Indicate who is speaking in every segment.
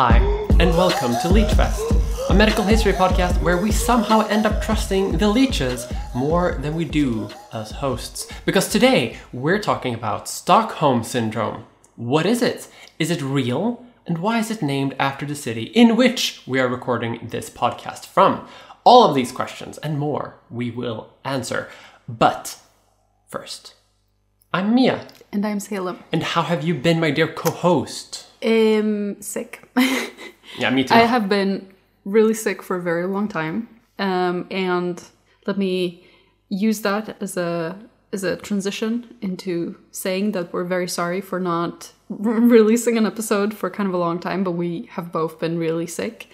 Speaker 1: Hi, and welcome to Leechfest, a medical history podcast where we somehow end up trusting the leeches more than we do as hosts. Because today we're talking about Stockholm Syndrome. What is it? Is it real? And why is it named after the city in which we are recording this podcast from? All of these questions and more we will answer. But first, I'm Mia.
Speaker 2: And I'm Salem.
Speaker 1: And how have you been, my dear co host?
Speaker 2: Um, sick.
Speaker 1: Yeah, me too.
Speaker 2: I have been really sick for a very long time. Um, and let me use that as a as a transition into saying that we're very sorry for not r- releasing an episode for kind of a long time, but we have both been really sick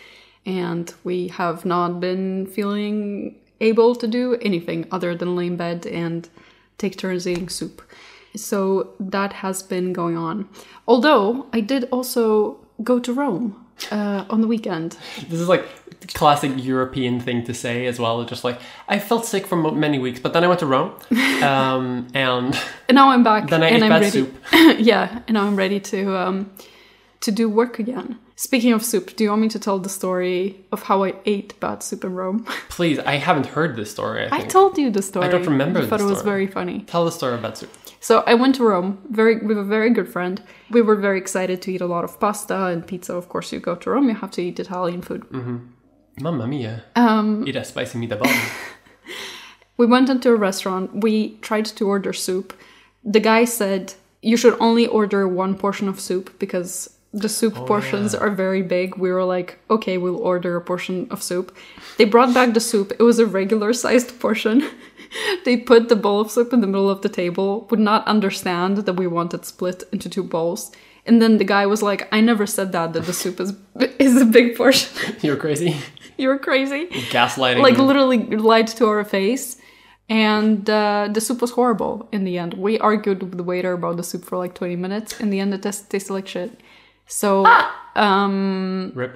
Speaker 2: and we have not been feeling able to do anything other than lay in bed and take turns eating soup. So that has been going on. Although I did also go to Rome uh, on the weekend.
Speaker 1: This is like classic European thing to say as well. Just like I felt sick for many weeks, but then I went to Rome, um, and
Speaker 2: And now I'm back
Speaker 1: Then I
Speaker 2: and
Speaker 1: ate
Speaker 2: I'm
Speaker 1: bad
Speaker 2: ready.
Speaker 1: soup.
Speaker 2: yeah, and now I'm ready to um, to do work again. Speaking of soup, do you want me to tell the story of how I ate bad soup in Rome?
Speaker 1: please, I haven't heard this story. I
Speaker 2: I told you the story.
Speaker 1: I don't remember
Speaker 2: I thought it was very funny.
Speaker 1: Tell the story about soup.
Speaker 2: So I went to Rome very with a very good friend. We were very excited to eat a lot of pasta and pizza. Of course, you go to Rome, you have to eat Italian food.
Speaker 1: Mamma mia!
Speaker 2: Um,
Speaker 1: Eat a spicy meatball.
Speaker 2: We went into a restaurant. We tried to order soup. The guy said you should only order one portion of soup because the soup portions are very big. We were like, okay, we'll order a portion of soup. They brought back the soup. It was a regular sized portion. they put the bowl of soup in the middle of the table, would not understand that we wanted split into two bowls. And then the guy was like, I never said that, that the soup is, is a big portion.
Speaker 1: You're crazy.
Speaker 2: You're crazy
Speaker 1: Gaslighting.
Speaker 2: like literally lied to our face and uh, the soup was horrible in the end we argued with the waiter about the soup for like 20 minutes in the end it tasted like shit so um
Speaker 1: Rip.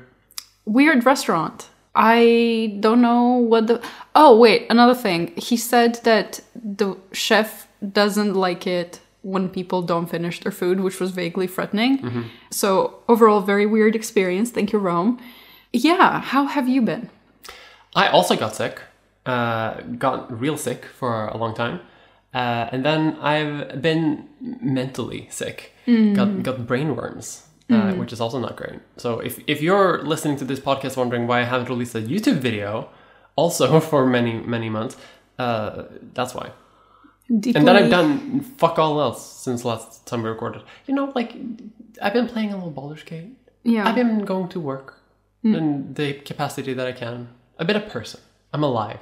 Speaker 2: weird restaurant. I don't know what the oh wait another thing. He said that the chef doesn't like it when people don't finish their food which was vaguely threatening. So overall very weird experience. Thank you rome. Yeah how have you been?
Speaker 1: I also got sick. Uh, got real sick for a long time. Uh, and then I've been mentally sick. Got got brain worms, uh, which is also not great. So if if you're listening to this podcast wondering why I haven't released a YouTube video, also for many many months, uh, that's why. And then I've done fuck all else since last time we recorded. You know, like I've been playing a little Baldur's Gate.
Speaker 2: yeah
Speaker 1: I've been going to work in the capacity that I can. A bit of person. I'm alive.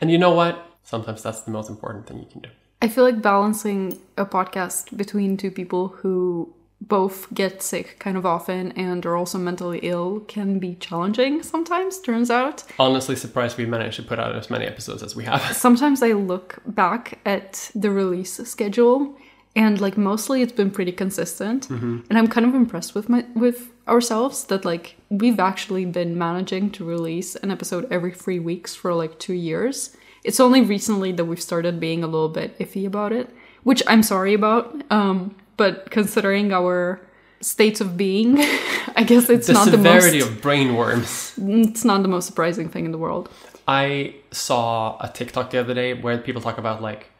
Speaker 1: And you know what? Sometimes that's the most important thing you can do.
Speaker 2: I feel like balancing a podcast between two people who both get sick kind of often and are also mentally ill can be challenging sometimes, turns out.
Speaker 1: Honestly, surprised we managed to put out as many episodes as we have.
Speaker 2: Sometimes I look back at the release schedule and like mostly it's been pretty consistent and I'm kind of impressed with my with ourselves that like we've actually been managing to release an episode every 3 weeks for like 2 years. It's only recently that we've started being a little bit iffy about it, which I'm sorry about. Um but considering our states of being, I guess it's
Speaker 1: The
Speaker 2: not the
Speaker 1: severity of brain worms.
Speaker 2: it's not the most surprising thing in the world.
Speaker 1: I saw a TikTok the other day where people talk about like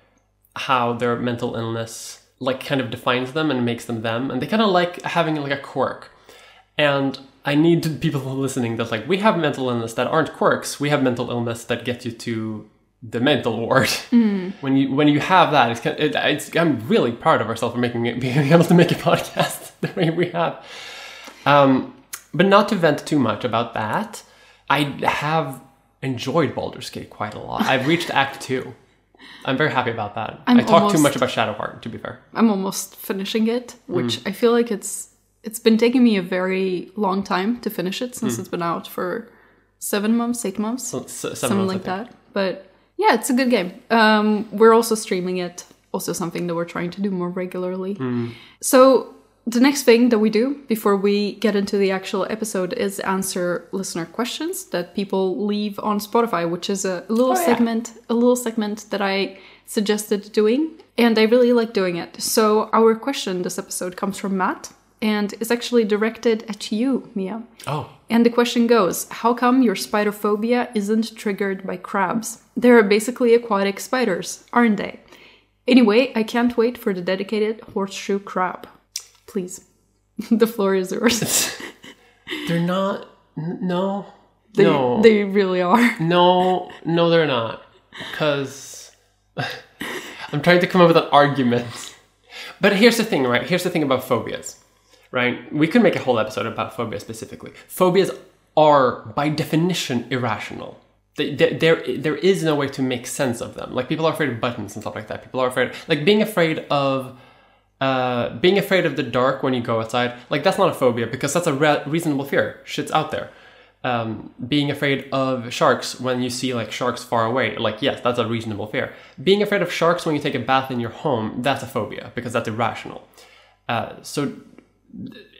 Speaker 1: how their mental illness like kind of defines them and makes them them, and they kind of like having like a quirk. And I need people listening that like we have mental illness that aren't quirks. We have mental illness that get you to the mental ward. When you when you have that, it's, it, it's I'm really proud of ourselves for making it, being able to make a podcast the way we have. Um, but not to vent too much about that, I have enjoyed Baldur's Gate quite a lot. I've reached Act Two. I'm very happy about that.
Speaker 2: I'm
Speaker 1: I talked too much about Shadowheart, to be fair.
Speaker 2: I'm almost finishing it, which
Speaker 1: Mm.
Speaker 2: I feel like it's it's been taking me a very long time to finish it
Speaker 1: Mm.
Speaker 2: since it's been out for seven months, eight months,
Speaker 1: So, s- seven
Speaker 2: something
Speaker 1: months,
Speaker 2: like that. But yeah, it's a good game. Um, we're also streaming it, also something that we're trying to do more regularly.
Speaker 1: Mm.
Speaker 2: So the next thing that we do before we get into the actual episode is answer listener questions that people leave on Spotify, which is a little
Speaker 1: Oh, yeah.
Speaker 2: segment, a little segment that I suggested doing, and I really like doing it. So our question this episode comes from Matt, and it's actually directed at you, Mia.
Speaker 1: Oh.
Speaker 2: And the question goes How come your spider phobia isn't triggered by crabs? They're basically aquatic spiders, aren't they? Anyway, I can't wait for the dedicated horseshoe crab. Please. the floor is yours.
Speaker 1: They're not. n- No.
Speaker 2: They,
Speaker 1: no.
Speaker 2: they really are.
Speaker 1: No, no, they're not. Because I'm trying to come up with an argument. But here's the thing, right? Here's the thing about phobias, right? We could make a whole episode about phobias specifically. Phobias are, by definition, irrational. There, there is no way to make sense of them. Like people are afraid of buttons and stuff like that. People are afraid, like being afraid of, uh, being afraid of the dark when you go outside. Like that's not a phobia because that's a re- reasonable fear. Shit's out there um, being afraid of sharks when you see like sharks far away, like yes, that's a reasonable fear. Being afraid of sharks when you take a bath in your home, that's a phobia because that's irrational. Uh, so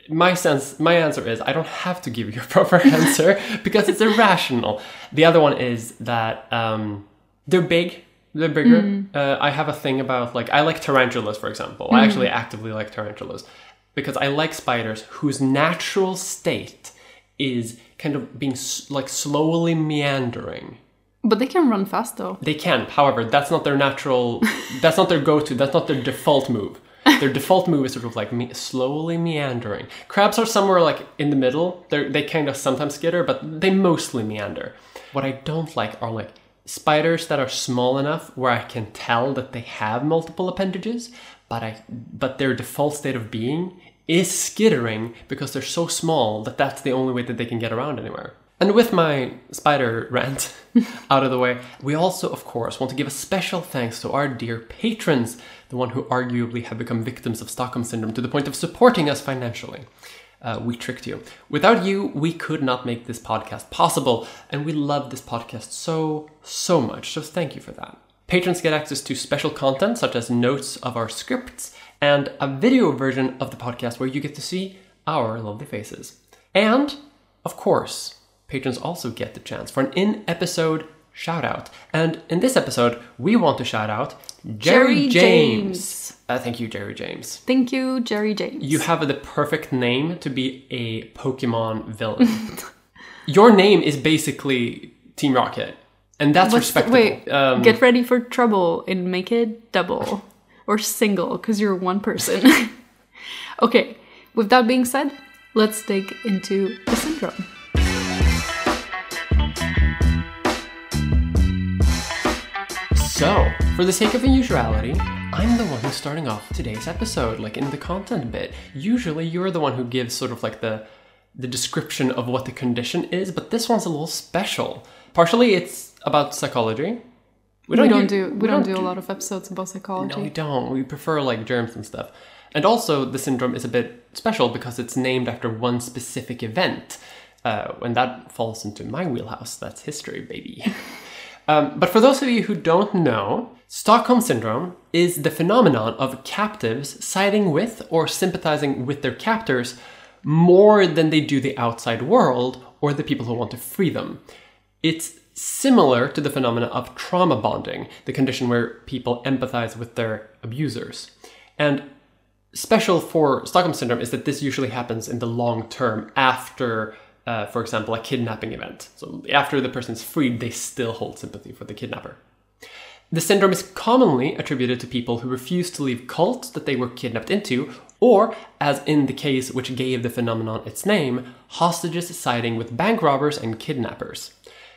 Speaker 1: my sense, my answer is I don't have to give you a proper answer because it's irrational. The other one is that um, they're big. They're bigger. Uh, I have a thing about like I like tarantulas, for example. I actually actively like tarantulas because I like spiders whose natural state is kind of being s- like slowly meandering.
Speaker 2: But they can run fast though.
Speaker 1: They can, however, that's not their natural. that's not their go-to. That's not their default move. Their default move is sort of like me- slowly meandering. Crabs are somewhere like in the middle. They they kind of sometimes skitter, but they mostly meander. What I don't like are like spiders that are small enough where I can tell that they have multiple appendages, but I but their default state of being is skittering because they're so small that that's the only way that they can get around anywhere. And with my spider rant out of the way, we also, of course, want to give a special thanks to our dear patrons, the one who arguably have become victims of Stockholm Syndrome to the point of supporting us financially. Uh, we tricked you. Without you, we could not make this podcast possible, and we love this podcast so, so much, so thank you for that. Patrons get access to special content such as notes of our scripts and a video version of the podcast where you get to see our lovely faces. And, of course, patrons also get the chance for an in episode shout out. And in this episode, we want to shout out Jerry,
Speaker 2: Jerry
Speaker 1: James.
Speaker 2: James.
Speaker 1: Uh, thank you, Jerry James.
Speaker 2: Thank you, Jerry James.
Speaker 1: You have the perfect name to be a Pokemon villain. Your name is basically Team Rocket, and that's
Speaker 2: What's the-
Speaker 1: respectable.
Speaker 2: wait,
Speaker 1: um,
Speaker 2: get ready for trouble and make it double or single because you're one person. okay, with that being said, let's dig into the syndrome.
Speaker 1: So, for the sake of unusuality, I'm the one who's starting off today's episode, like in the content bit. Usually, you're the one who gives sort of like the the description of what the condition is, but this one's a little special. Partially, it's about psychology.
Speaker 2: We don't,
Speaker 1: u-
Speaker 2: do we, don't, do a lot of episodes about psychology.
Speaker 1: No, we don't. We prefer like germs and stuff. And also, the syndrome is a bit special because it's named after one specific event. Uh, when that falls into my wheelhouse, that's history, baby. um, but for those of you who don't know, Stockholm Syndrome is the phenomenon of captives siding with or sympathizing with their captors more than they do the outside world or the people who want to free them. It's similar to the phenomena of trauma bonding, the condition where people empathize with their abusers. And special for Stockholm syndrome is that this usually happens in the long term after, uh, for example, a kidnapping event. So after the person's freed, they still hold sympathy for the kidnapper. The syndrome is commonly attributed to people who refuse to leave cults that they were kidnapped into, or, as in the case which gave the phenomenon its name, hostages siding with bank robbers and kidnappers.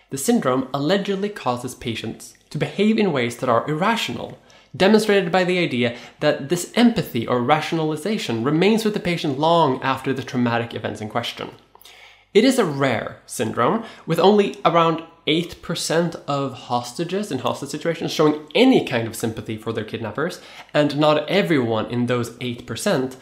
Speaker 1: The syndrome allegedly causes patients to behave in ways that are irrational, demonstrated by the idea that this empathy or rationalization remains with the patient long after the traumatic events in question. It is a rare syndrome, with only around 8% of hostages in hostage situations showing any kind of sympathy for their kidnappers, and not everyone in those 8%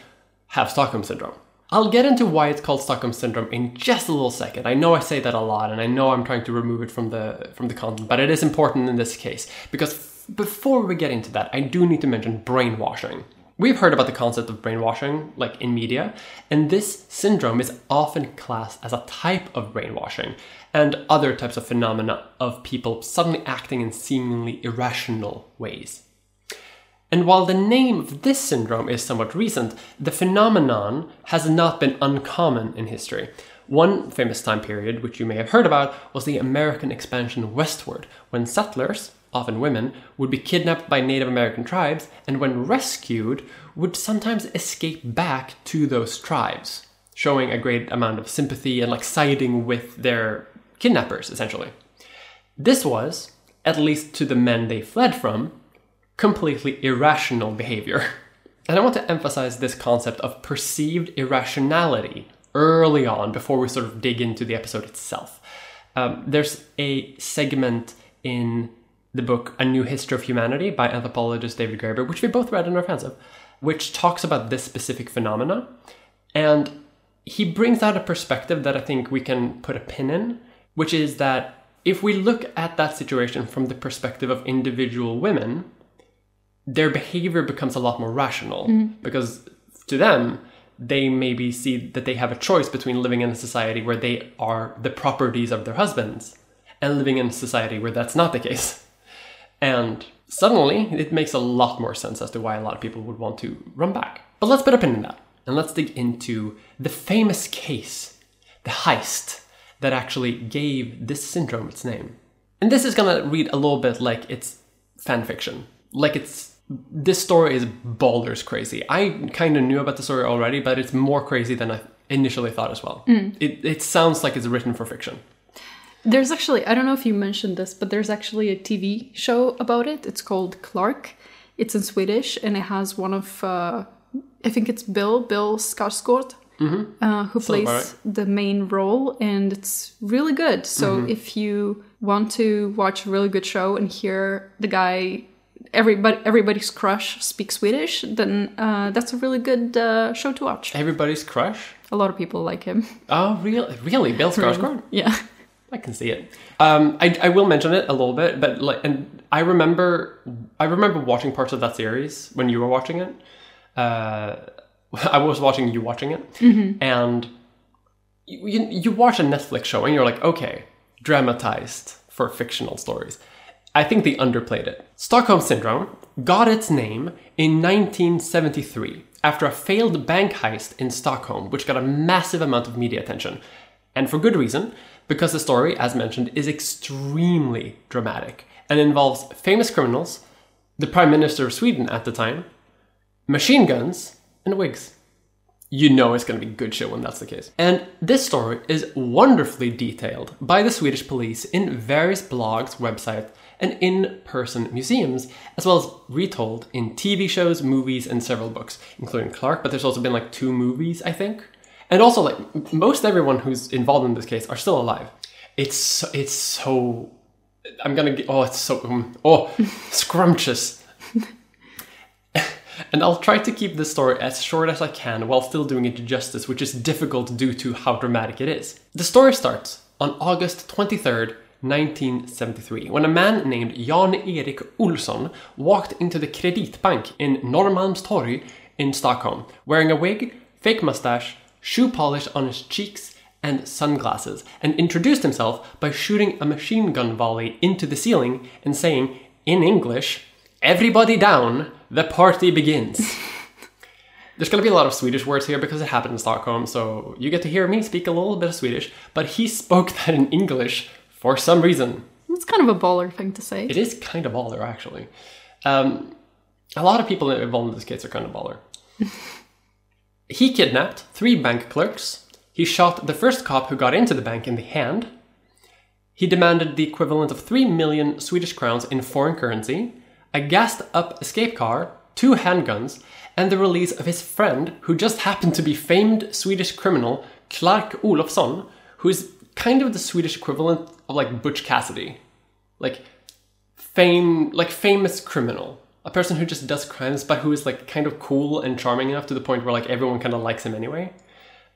Speaker 1: have Stockholm Syndrome. I'll get into why it's called Stockholm Syndrome in just a little second. I know I say that a lot, and I know I'm trying to remove it from the from the content, but it is important in this case because f- before we get into that, I do need to mention brainwashing. We've heard about the concept of brainwashing, like in media, and this syndrome is often classed as a type of brainwashing and other types of phenomena of people suddenly acting in seemingly irrational ways. And while the name of this syndrome is somewhat recent, the phenomenon has not been uncommon in history. One famous time period, which you may have heard about, was the American expansion westward, when settlers, often women, would be kidnapped by Native American tribes and, when rescued, would sometimes escape back to those tribes, showing a great amount of sympathy and like siding with their kidnappers, essentially. This was, at least to the men they fled from, completely irrational behavior. And I want to emphasize this concept of perceived irrationality early on before we sort of dig into the episode itself. Um, there's a segment in the book A New History of Humanity by anthropologist David Graeber, which we both read and are fans of, which talks about this specific phenomena. And he brings out a perspective that I think we can put a pin in, which is that if we look at that situation from the perspective of individual women, their behavior becomes a lot more rational mm-hmm. because to them, they maybe see that they have a choice between living in a society where they are the properties of their husbands and living in a society where that's not the case. And suddenly, it makes a lot more sense as to why a lot of people would want to run back. But let's put a pin in that and let's dig into the famous case, the heist, that actually gave this syndrome its name. And this is gonna read a little bit like it's fan fiction. Like it's this story is baldur's crazy. I kind of knew about the story already, but it's more crazy than I initially thought as well. Mm. It, it sounds like it's written for fiction.
Speaker 2: There's actually, I don't know if you mentioned this, but there's actually a TV show about it. It's called Clark. It's in Swedish and it has one of, uh, I think it's Bill, Bill Skarsgård, uh, who plays
Speaker 1: about
Speaker 2: the main role, and it's really good. So if you want to watch a really good show and hear the guy, everybody, everybody's crush speak Swedish, then uh, that's a really good uh, show to watch.
Speaker 1: Everybody's crush.
Speaker 2: A lot of people like him.
Speaker 1: Oh, really? Really, Bill Skarsgård?
Speaker 2: Yeah.
Speaker 1: I can see it. Um, I, I will mention it a little bit, but like, and I remember, I remember watching parts of that series when you were watching it. Uh, I was watching you watching it, and you, you you watch a Netflix show and you're like, okay, dramatized for fictional stories. I think they underplayed it. Stockholm Syndrome got its name in 1973 after a failed bank heist in Stockholm, which got a massive amount of media attention. And for good reason, because the story, as mentioned, is extremely dramatic and involves famous criminals, the Prime Minister of Sweden at the time, machine guns, and wigs. You know it's going to be good shit when that's the case. And this story is wonderfully detailed by the Swedish police in various blogs, websites, and in person museums, as well as retold in TV shows, movies, and several books, including Clark, but there's also been like two movies, I think. And also, like, most everyone who's involved in this case are still alive. It's so, it's so. I'm gonna get. Oh, it's so. um, oh, scrumptious. And I'll try to keep this story as short as I can while still doing it justice, which is difficult due to how dramatic it is. The story starts on August 23rd, 1973, when a man named Jan Erik Olsson walked into the Kreditbank in Norrmalmstorg in Stockholm, wearing a wig, fake mustache, shoe polish on his cheeks, and sunglasses, and introduced himself by shooting a machine gun volley into the ceiling and saying, in English, Everybody down, the party begins. There's going to be a lot of Swedish words here because it happened in Stockholm, so you get to hear me speak a little bit of Swedish, but he spoke that in English for some reason.
Speaker 2: It's kind of a baller thing to say.
Speaker 1: It is kind of baller, actually. Um, a lot of people involved in this case are kind of baller. he kidnapped three bank clerks. He shot the first cop who got into the bank in the hand. He demanded the equivalent of 3 million Swedish crowns in foreign currency, a gassed up escape car, two handguns, and the release of his friend, who just happened to be famed Swedish criminal Clark Olofsson, who is kind of the Swedish equivalent of like Butch Cassidy. Like fame like famous criminal. A person who just does crimes but who is like kind of cool and charming enough to the point where like everyone kind of likes him anyway.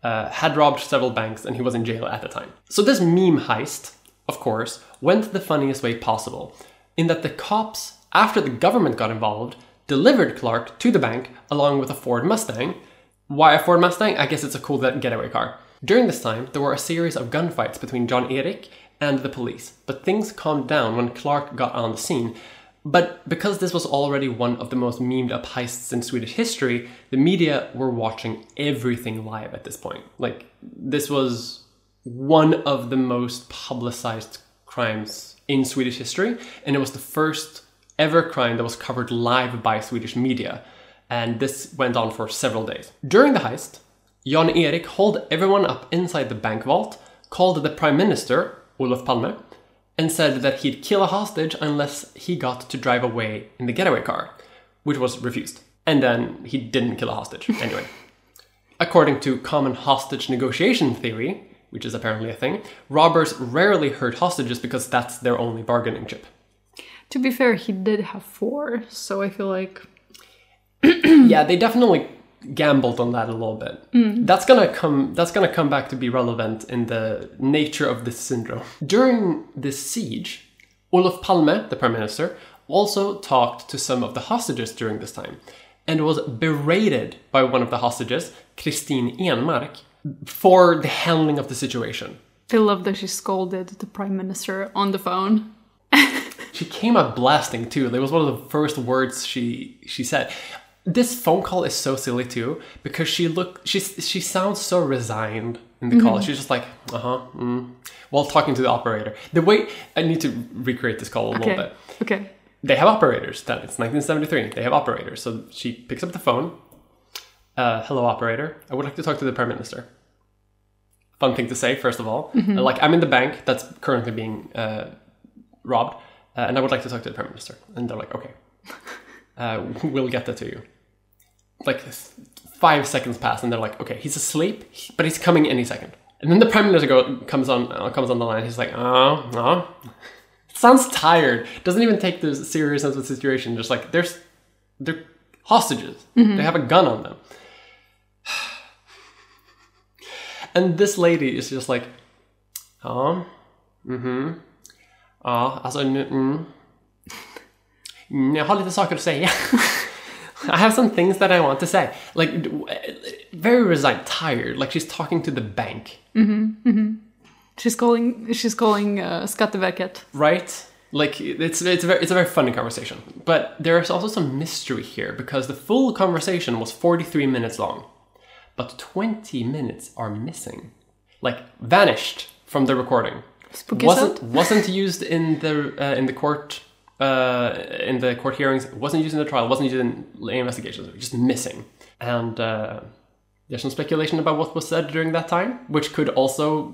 Speaker 1: Uh, had robbed several banks and he was in jail at the time. So this meme heist, of course, went the funniest way possible, in that the cops, after the government got involved, delivered Clark to the bank along with a Ford Mustang. Why a Ford Mustang? I guess it's a cool getaway car. During this time, there were a series of gunfights between John Erik and the police, but things calmed down when Clark got on the scene. But because this was already one of the most memed up heists in Swedish history, the media were watching everything live at this point. Like, this was one of the most publicized crimes in Swedish history, and it was the first ever crime that was covered live by Swedish media. And this went on for several days. During the heist, Jan Erik hauled everyone up inside the bank vault, called the Prime Minister, Olof Palme, and said that he'd kill a hostage unless he got to drive away in the getaway car, which was refused. And then he didn't kill a hostage anyway. According to common hostage negotiation theory, which is apparently a thing, robbers rarely hurt hostages because that's their only bargaining chip.
Speaker 2: To be fair, he did have four, so I feel like
Speaker 1: yeah, they definitely gambled on that a little bit. Mm. That's gonna come. That's gonna come back to be relevant in the nature of this syndrome. During this siege, Olof Palme, the prime minister, also talked to some of the hostages during this time, and was berated by one of the hostages, Kristin Enmark, for the handling of the situation.
Speaker 2: I love that she scolded the prime minister on the phone.
Speaker 1: She came out blasting too. That was one of the first words she she said. This phone call is so silly too because she look she she sounds so resigned in the call. She's just like uh huh. Mm. While talking to the operator, the way I need to recreate this call a
Speaker 2: Okay.
Speaker 1: little bit.
Speaker 2: Okay.
Speaker 1: They have operators. Then it's 1973. They have operators. So she picks up the phone. Uh, hello, operator. I would like to talk to the prime minister. Fun thing to say, first of all. Uh, like I'm in the bank that's currently being uh, robbed, uh, and I would like to talk to the prime minister. And they're like, okay, uh, we'll get that to you. Like five seconds pass, and they're like, okay, he's asleep, but he's coming any second. And then the prime minister go, comes on uh, comes on the line. He's like, oh, oh. Sounds tired. Doesn't even take the seriousness of the situation. Just like there's, they're hostages. They have a gun on them. And this lady is just like, ja, mhm, ja, alltså nu. Mm, Jag har lite saker att säga. I have some things that I want to say. Like, very resigned, tired. Like she's talking to the bank, Mm-hmm,
Speaker 2: She's calling she's calling uh, Skatteverket.
Speaker 1: right? Like it's it's a very it's a very funny conversation. But there is also some mystery here because the full conversation was 43 minutes long, but 20 minutes are missing, like vanished from the recording.
Speaker 2: Spooky
Speaker 1: wasn't wasn't used in the uh, in the court uh, in the court hearings. Wasn't used in the trial. Wasn't used in investigations. It was just missing. And uh, there's some speculation about what was said during that time, which could also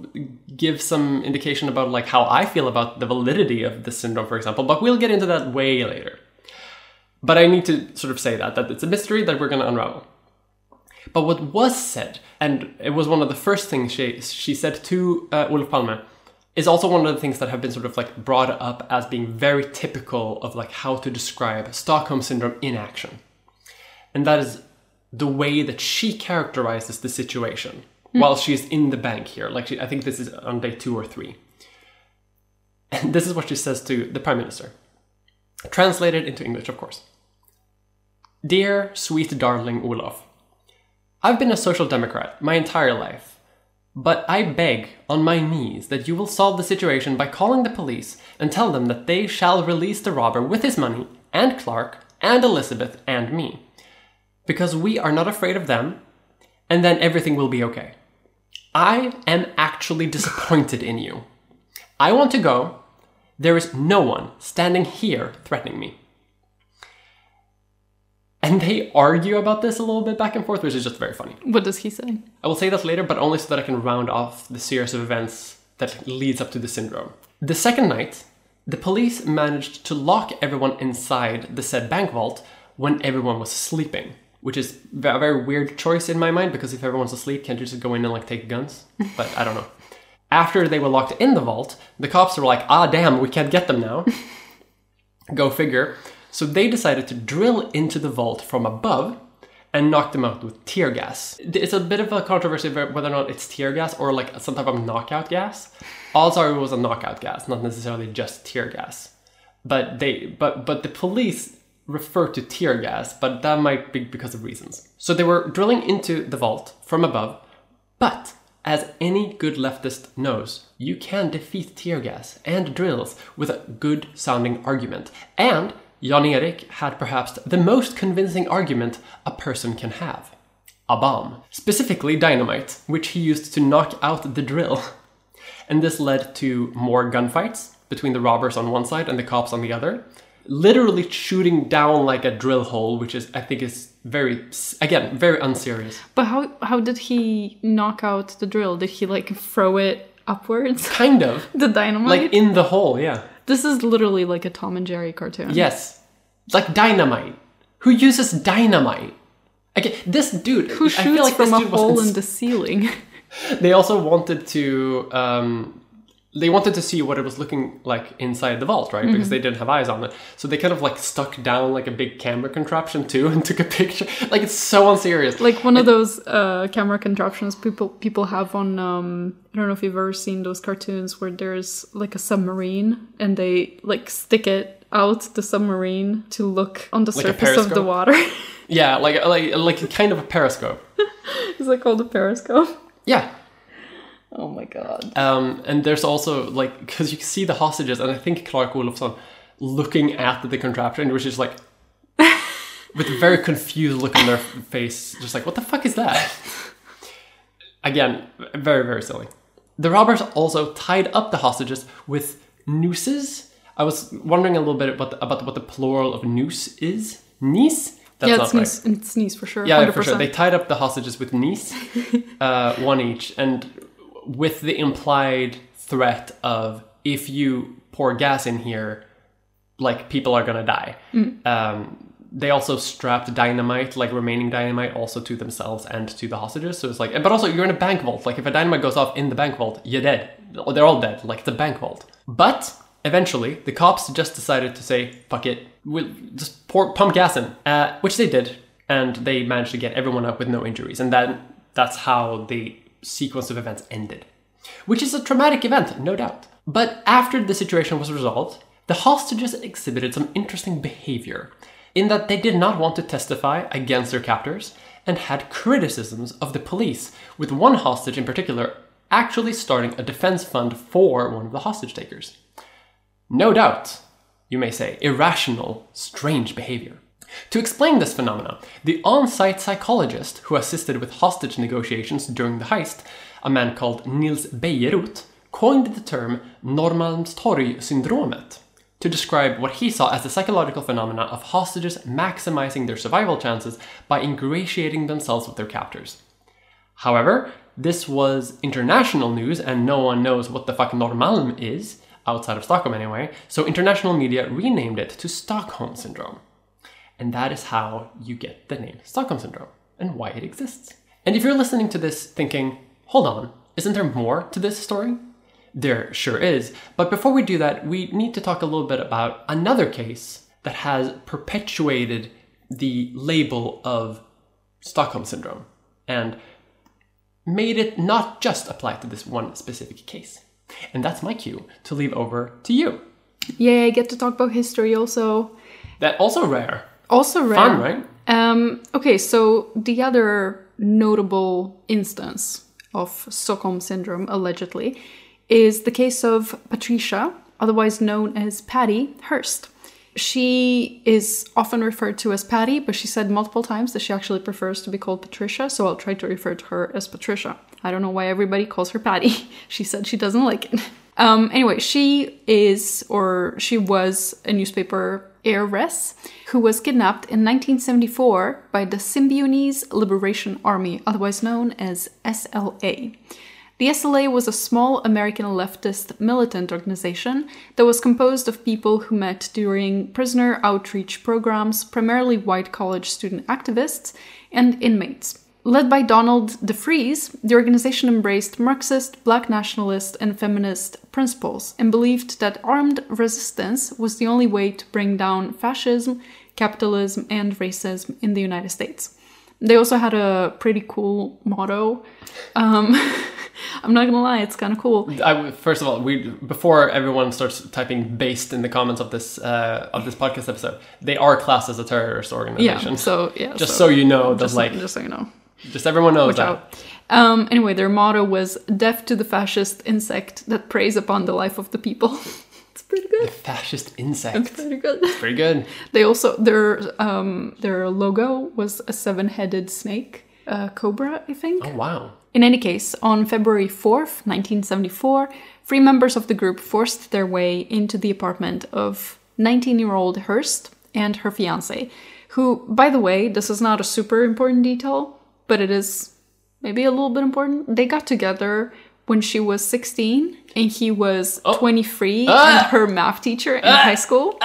Speaker 1: give some indication about like how I feel about the validity of this syndrome, for example. But we'll get into that way later. But I need to sort of say that that it's a mystery that we're going to unravel. But what was said, and it was one of the first things she she said to uh, Olof Palme, is also one of the things that have been sort of like brought up as being very typical of like how to describe Stockholm syndrome in action, and that is the way that she characterizes the situation hmm. while she's in the bank here. Like she, I think this is on day two or three, and this is what she says to the prime minister, translated into English, of course. Dear sweet darling Olof. I've been a social democrat my entire life, but I beg on my knees that you will solve the situation by calling the police and tell them that they shall release the robber with his money, and Clark, and Elizabeth, and me. Because we are not afraid of them, and then everything will be okay. I am actually disappointed in you. I want to go. There is no one standing here threatening me. And they argue about this a little bit back and forth, which is just very funny.
Speaker 2: What does he say?
Speaker 1: I will say that later, but only so that I can round off the series of events that leads up to the syndrome. The second night, the police managed to lock everyone inside the said bank vault when everyone was sleeping, which is a very weird choice in my mind because if everyone's asleep, can't you just go in and like take guns? But I don't know. After they were locked in the vault, the cops were like, ah, damn, we can't get them now. Go figure. So they decided to drill into the vault from above and knock them out with tear gas. It's a bit of a controversy whether or not it's tear gas or like some type of knockout gas. Sorry was a knockout gas, not necessarily just tear gas. But they but but the police refer to tear gas, but that might be because of reasons. So they were drilling into the vault from above, but as any good leftist knows, you can defeat tear gas and drills with a good sounding argument. And Jan Erik had perhaps the most convincing argument a person can have a bomb, specifically dynamite, which he used to knock out the drill. And this led to more gunfights between the robbers on one side and the cops on the other, literally shooting down like a drill hole, which is, I think, is very, again, very unserious.
Speaker 2: But how how did he knock out the drill? Did he like throw it upwards?
Speaker 1: Kind of.
Speaker 2: the dynamite.
Speaker 1: Like in the hole, yeah.
Speaker 2: This is literally like a Tom and Jerry cartoon.
Speaker 1: Yes. Like dynamite. Who uses dynamite? Okay, this dude.
Speaker 2: Who
Speaker 1: I feel
Speaker 2: shoots
Speaker 1: like
Speaker 2: from a hole in the ceiling?
Speaker 1: They also wanted to. Um, they wanted to see what it was looking like inside the vault, right? Because they didn't have eyes on it. So they kind of like stuck down like a big camera contraption too and took a picture. Like it's so unserious.
Speaker 2: like one of those uh, camera contraptions people people have on. Um, I don't know if you've ever seen those cartoons where there's like a submarine and they like stick it out the submarine to look on the
Speaker 1: Like
Speaker 2: surface of the water.
Speaker 1: Yeah, like like like kind of a periscope.
Speaker 2: is that called a periscope?
Speaker 1: Yeah.
Speaker 2: Oh my god.
Speaker 1: Um, and there's also like because you can see the hostages, and I think Clark Olofsson looking at the contraption, which is like with a very confused look on their face, just like what the fuck is that? Again, very very silly. The robbers also tied up the hostages with nooses. I was wondering a little bit about the, about what the plural of noose is. Niece. That's
Speaker 2: yeah, it's
Speaker 1: right.
Speaker 2: sneeze, it's sneeze for sure.
Speaker 1: Yeah,
Speaker 2: 100%.
Speaker 1: for sure. They tied up the hostages with knees, uh, one each, and with the implied threat of if you pour gas in here, like people are gonna die. Um, they also strapped dynamite, like remaining dynamite, also to themselves and to the hostages. So it's like, but also you're in a bank vault. Like if a dynamite goes off in the bank vault, you're dead. They're all dead. Like it's a bank vault. But eventually, the cops just decided to say, "Fuck it, we'll just pour pump gas in," uh, which they did, and they managed to get everyone up with no injuries. And then that's how the sequence of events ended which is a traumatic event, no doubt. But after the situation was resolved, the hostages exhibited some interesting behavior, in that they did not want to testify against their captors and had criticisms of the police, with one hostage in particular actually starting a defense fund for one of the hostage takers. No doubt, you may say, irrational, strange behavior. To explain this phenomenon, the on site psychologist who assisted with hostage negotiations during the heist, a man called Nils Bejerot, coined the term Norrmalmstorg-syndromet to describe what he saw as the psychological phenomena of hostages maximizing their survival chances by ingratiating themselves with their captors. However, this was international news and no one knows what the fuck Norrmalm is, outside of Stockholm anyway, so international media renamed it to Stockholm Syndrome. And that is how you get the name Stockholm Syndrome and why it exists. And if you're listening to this thinking, hold on, isn't there more to this story? There sure is. But before we do that, we need to talk a little bit about another case that has perpetuated the label of Stockholm Syndrome and made it not just apply to this one specific case. And that's my cue to leave over to you.
Speaker 2: Yeah, I get to talk about history also.
Speaker 1: That also rare.
Speaker 2: Also rare.
Speaker 1: Fun, right?
Speaker 2: Um, okay, so the other notable instance of Stockholm syndrome, allegedly, is the case of Patricia, otherwise known as Patty Hearst. She is often referred to as Patty, but she said multiple times that she actually prefers to be called Patricia, so I'll try to refer to her as Patricia. I don't know why everybody calls her Patty. she said she doesn't like it. Um, anyway, she is, or she was, a newspaper heiress who was kidnapped in 1974 by the Symbionese Liberation Army, otherwise known as SLA. The SLA was a small American leftist militant organization that was composed of people who met during prisoner outreach programs, primarily white college student activists and inmates. Led by Donald DeFreeze, the organization embraced Marxist, black nationalist, and feminist principles and believed that armed resistance was the only way to bring down fascism, capitalism, and racism in the United States. They also had a pretty cool motto. Um, I'm not gonna lie, it's kind of cool.
Speaker 1: I first of all, we before everyone starts typing "based" in the comments of this uh, of this podcast episode, they are classed as a terrorist organization.
Speaker 2: Yeah, so yeah,
Speaker 1: just so, you know, that
Speaker 2: just,
Speaker 1: like
Speaker 2: just so you know.
Speaker 1: Just everyone knows
Speaker 2: Watch
Speaker 1: that.
Speaker 2: out. Um, anyway, their motto was "Death to the fascist insect that preys upon the life of the people." it's pretty good.
Speaker 1: Fascist insect.
Speaker 2: Pretty good.
Speaker 1: Pretty good.
Speaker 2: They also their um their logo was a seven-headed snake, uh, cobra, I think.
Speaker 1: Oh wow.
Speaker 2: In any case, on February 4th, 1974, three members of the group forced their way into the apartment of 19 year old Hearst and her fiance, who, by the way, this is not a super important detail, but it is maybe a little bit important. They got together when she was 16 and he was 23 and her math teacher in high school.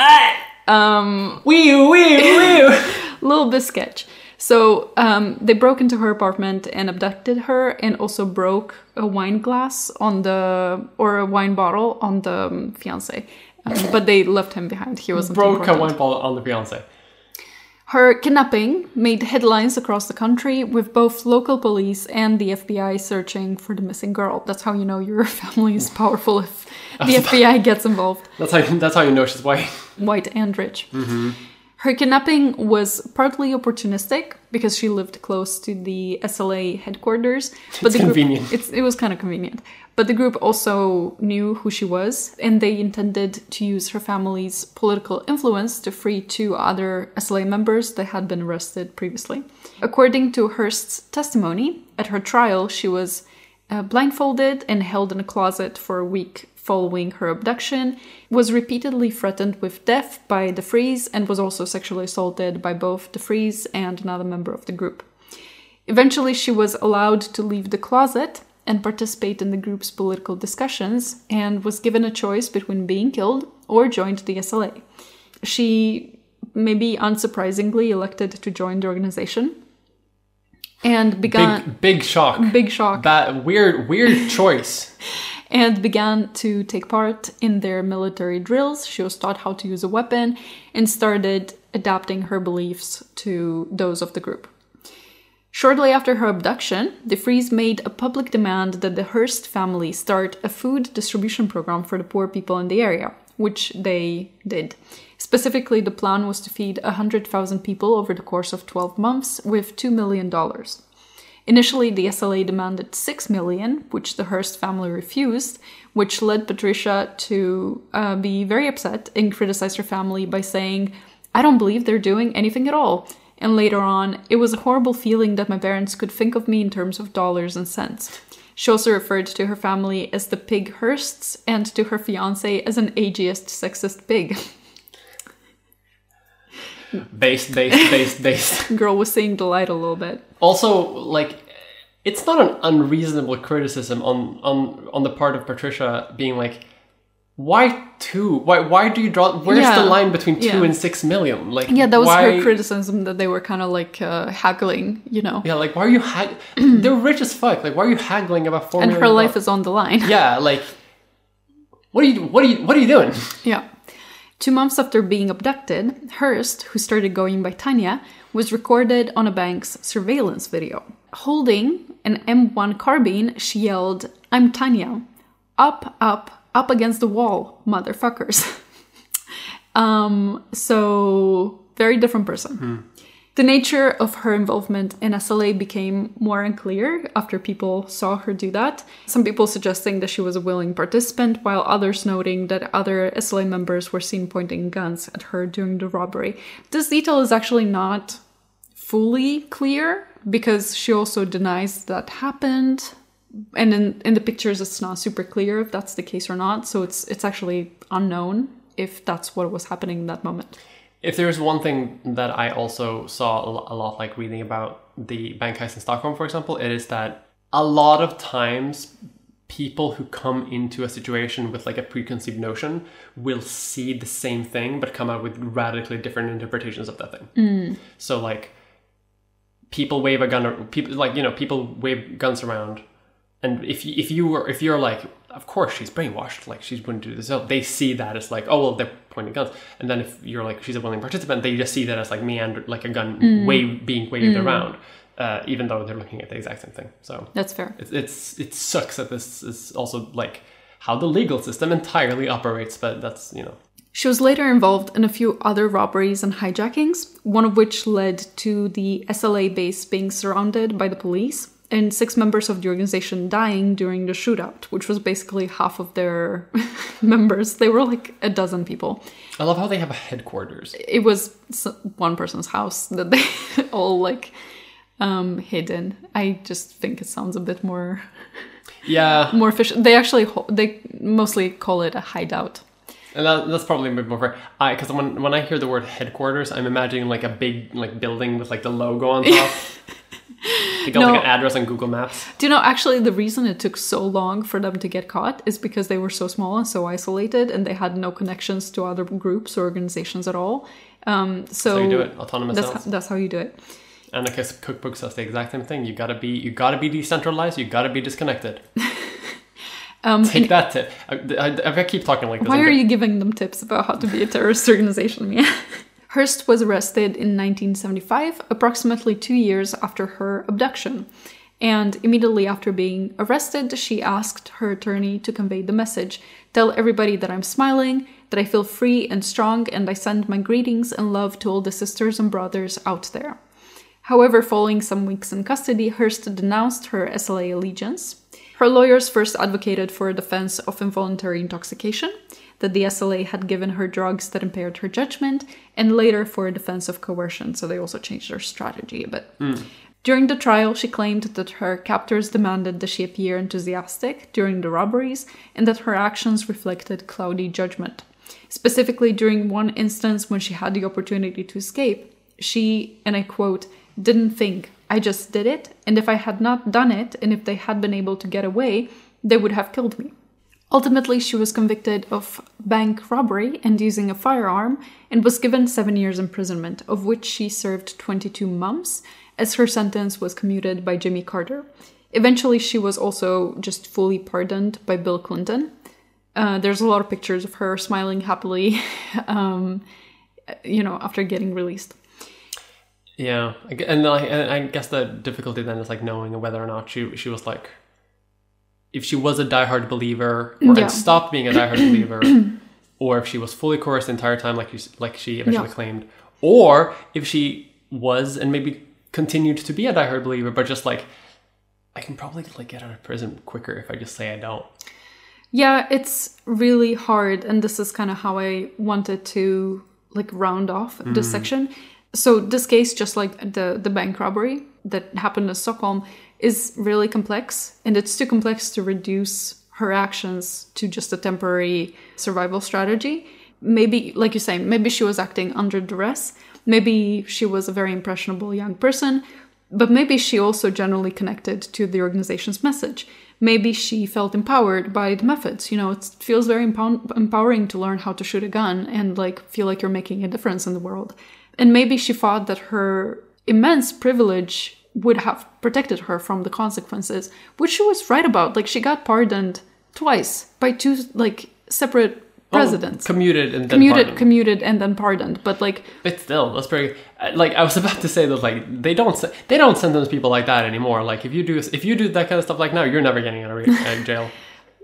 Speaker 1: Wee wee wee.
Speaker 2: little bit sketch. So um, they broke into her apartment and abducted her, and also broke a wine glass on the or a wine bottle on the um, fiance. Um, but they left him behind. He wasn't
Speaker 1: Broke a wine bottle on the fiance.
Speaker 2: Her kidnapping made headlines across the country, with both local police and the FBI searching for the missing girl. That's how you know your family is powerful if the FBI gets involved.
Speaker 1: That's how. That's how you know she's white.
Speaker 2: white and rich. Mm-hmm. Her kidnapping was partly opportunistic because she lived close to the SLA headquarters. But
Speaker 1: It's convenient.
Speaker 2: Group, it's, it was kind of convenient. But the group also knew who she was, and they intended to use her family's political influence to free two other SLA members that had been arrested previously. According to Hearst's testimony, at her trial, she was uh, blindfolded and held in a closet for a week following her abduction, was repeatedly threatened with death by DeFreeze, and was also sexually assaulted by both DeFreeze and another member of the group. Eventually, she was allowed to leave the closet and participate in the group's political discussions, and was given a choice between being killed or joined the SLA. She, maybe unsurprisingly, elected to join the organization and began
Speaker 1: Big big shock.
Speaker 2: big shock
Speaker 1: That weird weird choice.
Speaker 2: and began to take part in their military drills. She was taught how to use a weapon and started adapting her beliefs to those of the group. Shortly after her abduction, DeFreeze made a public demand that the Hearst family start a food distribution program for the poor people in the area, which they did. Specifically, the plan was to feed 100,000 people over the course of 12 months with $2 million. Initially, the SLA demanded 6 million, which the Hearst family refused, which led Patricia to uh, be very upset and criticize her family by saying, I don't believe they're doing anything at all. And later on, it was a horrible feeling that my parents could think of me in terms of dollars and cents. She also referred to her family as the pig Hearsts and to her fiance as an ageist, sexist pig.
Speaker 1: Based, based, based, based.
Speaker 2: Girl was saying delight a little bit.
Speaker 1: Also, like, it's not an unreasonable criticism on on on the part of Patricia being like, why two? Why why do you draw? Where's
Speaker 2: Yeah.
Speaker 1: the line between two
Speaker 2: Yeah.
Speaker 1: and six million? Like,
Speaker 2: Yeah, that was
Speaker 1: why,
Speaker 2: her criticism that they were kind of like uh, haggling, you know.
Speaker 1: Yeah, like why are you hag? They're rich as fuck. Like, why are you haggling about four
Speaker 2: and her life
Speaker 1: dollars?
Speaker 2: is on the line.
Speaker 1: Yeah, like, what are you? What are you? What are you doing?
Speaker 2: Yeah. Two months after being abducted, Hearst, who started going by Tanya, was recorded on a bank's surveillance video. Holding an M1 carbine, she yelled, I'm Tanya. Up, up, up against the wall, motherfuckers. um, so, very different person. The nature of her involvement in SLA became more unclear after people saw her do that. Some people suggesting that she was a willing participant, while others noting that other SLA members were seen pointing guns at her during the robbery. This detail is actually not fully clear because she also denies that happened. And in, in the pictures, it's not super clear if that's the case or not. So it's it's actually unknown if that's what was happening in that moment.
Speaker 1: If there's one thing that I also saw a lot, like reading about the bank heist in Stockholm, for example, it is that a lot of times people who come into a situation with like a preconceived notion will see the same thing but come out with radically different interpretations of that thing. Mm. So like people wave a gun or people like you know people wave guns around and if you, if you were if you're like of course she's brainwashed like she's going to do this so they see that as like oh well they're pointing guns. And then if you're like she's a willing participant they just see that as like meander like a gun wave being waved around uh, even though they're looking at the exact same thing. So
Speaker 2: That's fair.
Speaker 1: it's, it's it sucks that this is also like how the legal system entirely operates but that's you know.
Speaker 2: She was later involved in a few other robberies and hijackings, one of which led to the SLA base being surrounded by the police. And six members of the organization dying during the shootout, which was basically half of their members. They were like a dozen people.
Speaker 1: I love how they have a headquarters.
Speaker 2: It was one person's house that they all like um, hid in. I just think it sounds a bit more
Speaker 1: Yeah,
Speaker 2: more efficient. They actually they mostly call it a hideout.
Speaker 1: and that, that's probably a bit more fair. I because when when I hear the word headquarters, I'm imagining like a big like building with like the logo on top. They got
Speaker 2: No.
Speaker 1: like an address on Google Maps.
Speaker 2: Do you know actually the reason it took so long for them to get caught is because they were so small and so isolated and they had no connections to other groups or organizations at all. Um, so
Speaker 1: So you do it autonomous
Speaker 2: That's how, that's how you do it.
Speaker 1: And the Cook- cookbook says the exact same thing. You gotta be you gotta be decentralized. You gotta be disconnected.
Speaker 2: Um,
Speaker 1: Take that tip. I, I, I keep talking like this.
Speaker 2: Why are you giving them tips about how to be a terrorist organization, Mia? Hearst was arrested in 1975, approximately two years after her abduction. And immediately after being arrested, she asked her attorney to convey the message Tell everybody that I'm smiling, that I feel free and strong, and I send my greetings and love to all the sisters and brothers out there. However, following some weeks in custody, Hearst denounced her SLA allegiance. Her lawyers first advocated for a defense of involuntary intoxication, that the SLA had given her drugs that impaired her judgment, and later for a defense of coercion, so they also changed their strategy a bit. Hmm. During the trial, she claimed that her captors demanded that she appear enthusiastic during the robberies and that her actions reflected cloudy judgment. Specifically, during one instance when she had the opportunity to escape, she, and I quote, didn't think, I just did it, and if I had not done it, and if they had been able to get away, they would have killed me. Ultimately, she was convicted of bank robbery and using a firearm and was given seven years imprisonment, of which she served 22 months, as her sentence was commuted by Jimmy Carter. Eventually, she was also just fully pardoned by Bill Clinton. Uh, there's a lot of pictures of her smiling happily, um, you know, after getting released.
Speaker 1: Yeah, and I, I guess the difficulty then is like knowing whether or not she she was like, if she was a diehard believer or
Speaker 2: Yeah.
Speaker 1: had stopped being a diehard believer, or if she was fully coerced the entire time, like you like she eventually
Speaker 2: Yeah.
Speaker 1: claimed, or if she was and maybe continued to be a diehard believer, but just like, I can probably like get out of prison quicker if I just say I don't.
Speaker 2: Yeah, it's really hard, and this is kind of how I wanted to like round off this mm. section. So this case, just like the the bank robbery that happened in Stockholm, is really complex, and it's too complex to reduce her actions to just a temporary survival strategy. Maybe, like you say, maybe she was acting under duress. Maybe she was a very impressionable young person, but maybe she also generally connected to the organization's message. Maybe she felt empowered by the methods. You know, it feels very empow- empowering to learn how to shoot a gun and like feel like you're making a difference in the world. And maybe she thought that her immense privilege would have protected her from the consequences, which she was right about. Like she got pardoned twice by two like separate presidents.
Speaker 1: Oh, commuted and then
Speaker 2: commuted,
Speaker 1: pardoned.
Speaker 2: commuted, and then pardoned. But like,
Speaker 1: But still, that's pretty. uh, Like I was about to say that, like they don't they don't sentence people like that anymore. Like if you do if you do that kind of stuff, like now you're never getting out of uh, jail.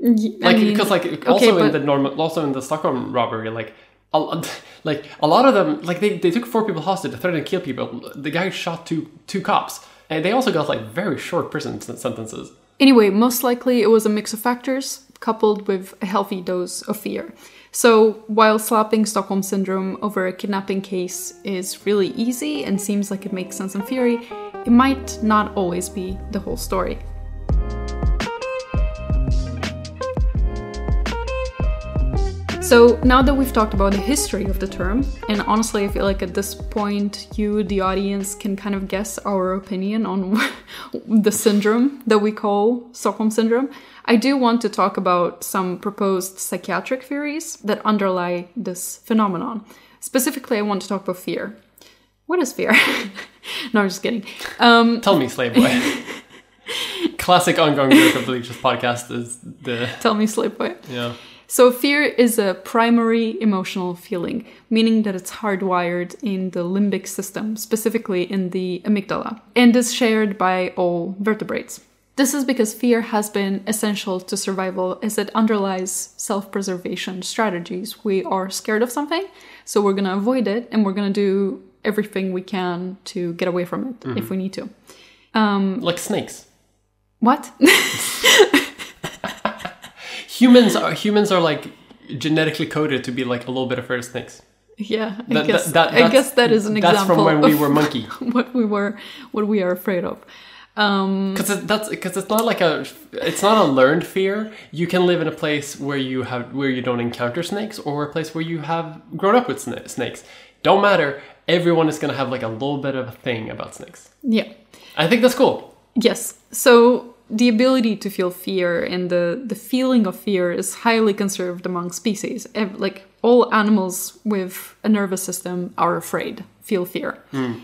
Speaker 2: y- I
Speaker 1: Like
Speaker 2: mean,
Speaker 1: because like
Speaker 2: okay,
Speaker 1: also in the normal also in the Stockholm robbery, like a, like a lot of them like they, they took four people hostage, they threatened to kill people. The guy shot two two cops, and they also got like very short prison sentences.
Speaker 2: Anyway, most likely it was a mix of factors coupled with a healthy dose of fear. So, while slapping Stockholm Syndrome over a kidnapping case is really easy and seems like it makes sense in theory, it might not always be the whole story. So, now that we've talked about the history of the term, and honestly, I feel like at this point, you, the audience, can kind of guess our opinion on the syndrome that we call Stockholm Syndrome, I do want to talk about some proposed psychiatric theories that underlie this phenomenon. Specifically, I want to talk about fear. What is fear? no, I'm just kidding. Um,
Speaker 1: Tell me, slave boy. Classic ongoing joke of the Leeches podcast is the
Speaker 2: tell me, slave boy.
Speaker 1: yeah.
Speaker 2: So, fear is a primary emotional feeling, meaning that it's hardwired in the limbic system, specifically in the amygdala, and is shared by all vertebrates. This is because fear has been essential to survival as it underlies self preservation strategies. We are scared of something, so we're going to avoid it and we're going to do everything we can to get away from it if we need to.
Speaker 1: Um, Like snakes.
Speaker 2: What?
Speaker 1: Humans are humans are like genetically coded to be like a little bit afraid of snakes.
Speaker 2: yeah, I
Speaker 1: That-
Speaker 2: guess
Speaker 1: that- that-
Speaker 2: I
Speaker 1: that's-
Speaker 2: guess that is an
Speaker 1: That's
Speaker 2: example
Speaker 1: from when we were monkey.
Speaker 2: what we were what we are afraid of. Um,
Speaker 1: Because it, that's because it's not like a it's not a learned fear. You can live in a place where you have where you don't encounter snakes, or a place where you have grown up with sna- snakes. Don't matter. Everyone is gonna have like a little bit of a thing about snakes.
Speaker 2: yeah.
Speaker 1: I think that's cool.
Speaker 2: Yes. So the ability to feel fear and the, the feeling of fear is highly conserved among species. Like all animals with a nervous system are afraid, feel fear. Hmm.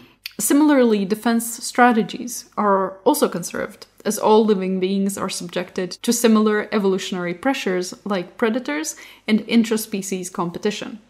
Speaker 2: Similarly, defense strategies are also conserved, as all living beings are subjected to similar evolutionary pressures like predators and intraspecies competition.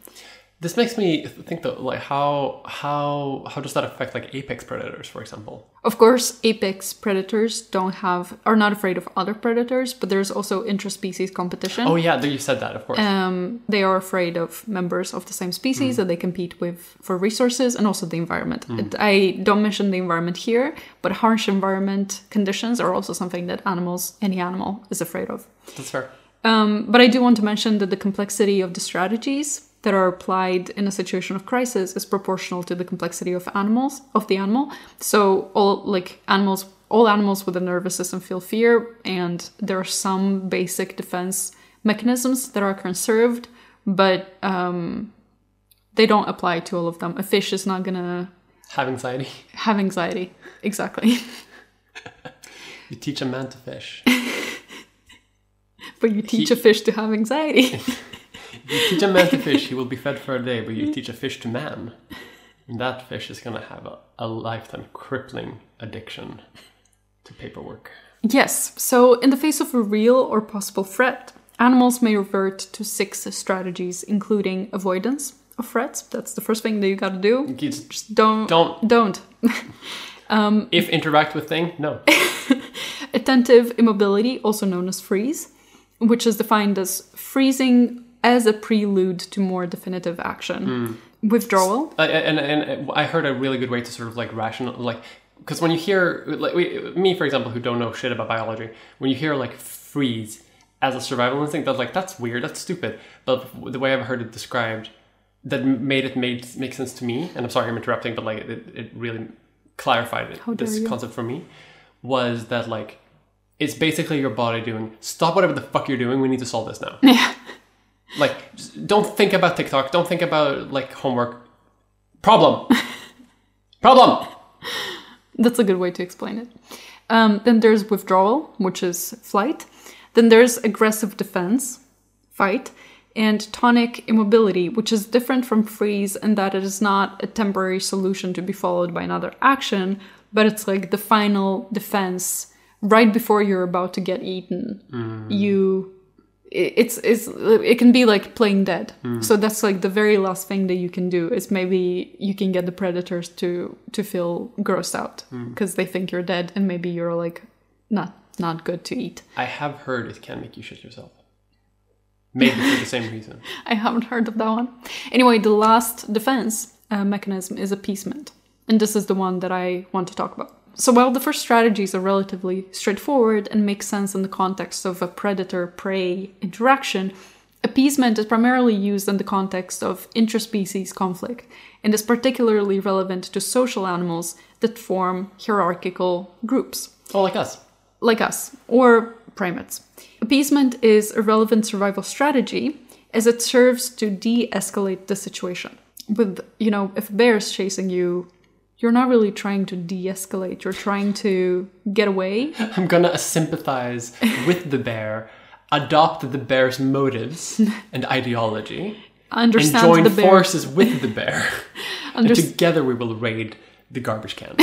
Speaker 1: This makes me think though, like how how how does that affect like apex predators, for example?
Speaker 2: Of course, apex predators don't have are not afraid of other predators, but there's also intraspecies competition.
Speaker 1: Oh yeah, you said that, of course.
Speaker 2: Um, they are afraid of members of the same species that they compete with for resources and also the environment. It- I don't mention the environment here, but harsh environment conditions are also something that animals, any animal, is afraid of.
Speaker 1: that's fair.
Speaker 2: Um, but I do want to mention that the complexity of the strategies that are applied in a situation of crisis is proportional to the complexity of animals of the animal. So all like animals, all animals with a nervous system feel fear, and there are some basic defense mechanisms that are conserved, but um, they don't apply to all of them. A fish is not gonna
Speaker 1: Have anxiety.
Speaker 2: have anxiety. Exactly.
Speaker 1: You teach a man to fish.
Speaker 2: but you teach a fish to have anxiety.
Speaker 1: You teach a man to fish, he will be fed for a day, but you teach a fish to man. And that fish is gonna have a, a lifetime crippling addiction to paperwork.
Speaker 2: Yes, so in the face of a real or possible threat, animals may revert to six strategies, including avoidance of threats. That's the first thing that you gotta do.
Speaker 1: You just-
Speaker 2: Just don't.
Speaker 1: Don't.
Speaker 2: Don't.
Speaker 1: Um, if interact with thing, no.
Speaker 2: Attentive immobility, also known as freeze, which is defined as freezing as a prelude to more definitive action. Hmm. Withdrawal.
Speaker 1: I- and, and I heard a really good way to sort of like rational, like, because when you hear, like, we, me for example, who don't know shit about biology, when you hear like freeze as a survival instinct, that's like, that's weird, that's stupid. But the way I've heard it described, that made it made make sense to me, and I'm sorry I'm interrupting, but like it, it really clarified it, this
Speaker 2: you.
Speaker 1: concept for me, was that like, it's basically your body doing, stop whatever the fuck you're doing, we need to solve this now.
Speaker 2: Yeah.
Speaker 1: Like, don't think about TikTok. Don't think about like homework. Problem. Problem.
Speaker 2: That's a good way to explain it. Um, then there's withdrawal, which is flight. Then there's aggressive defense, fight, and tonic immobility, which is different from freeze in that it is not a temporary solution to be followed by another action, but it's like the final defense right before you're about to get eaten. You it- it's it's it can be like playing dead. So that's like the very last thing that you can do is maybe you can get the predators to to feel grossed out because they think you're dead and maybe you're like not not good to eat.
Speaker 1: I have heard it can make you shit yourself. Maybe for the same reason.
Speaker 2: i haven't heard of that one. Anyway the last defense uh, mechanism is appeasement. And this is the one that i want to talk about so while the first strategies are relatively straightforward and make sense in the context of a predator-prey interaction appeasement is primarily used in the context of intraspecies conflict and is particularly relevant to social animals that form hierarchical groups
Speaker 1: Oh, like us.
Speaker 2: like us, or primates. Appeasement is a relevant survival strategy as it serves to de escalate the situation. With, you know, if a bear is chasing you, you're not really trying to de escalate, you're trying to get away.
Speaker 1: I'm gonna sympathize with the bear, adopt the bear's motives and ideology, and
Speaker 2: Understand
Speaker 1: join
Speaker 2: the bear.
Speaker 1: forces with the bear. and together we will raid the garbage can.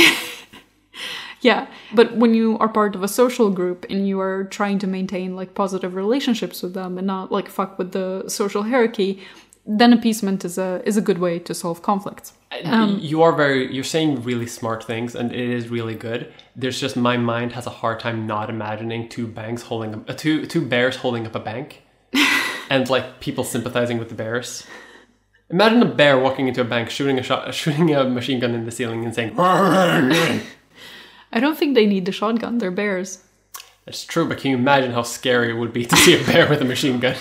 Speaker 2: Yeah, but when you are part of a social group and you are trying to maintain like positive relationships with them and not like fuck with the social hierarchy, then appeasement is a is a good way to solve conflicts. Um,
Speaker 1: you are very you're saying really smart things and it is really good there's just my mind has a hard time not imagining two banks holding up uh, two two bears holding up a bank and like people sympathizing with the bears imagine a bear walking into a bank shooting a shot shooting a machine gun in the ceiling and saying
Speaker 2: I don't think they need the shotgun. They're bears.
Speaker 1: That's true, but can you imagine how scary it would be to see a bear with a machine gun?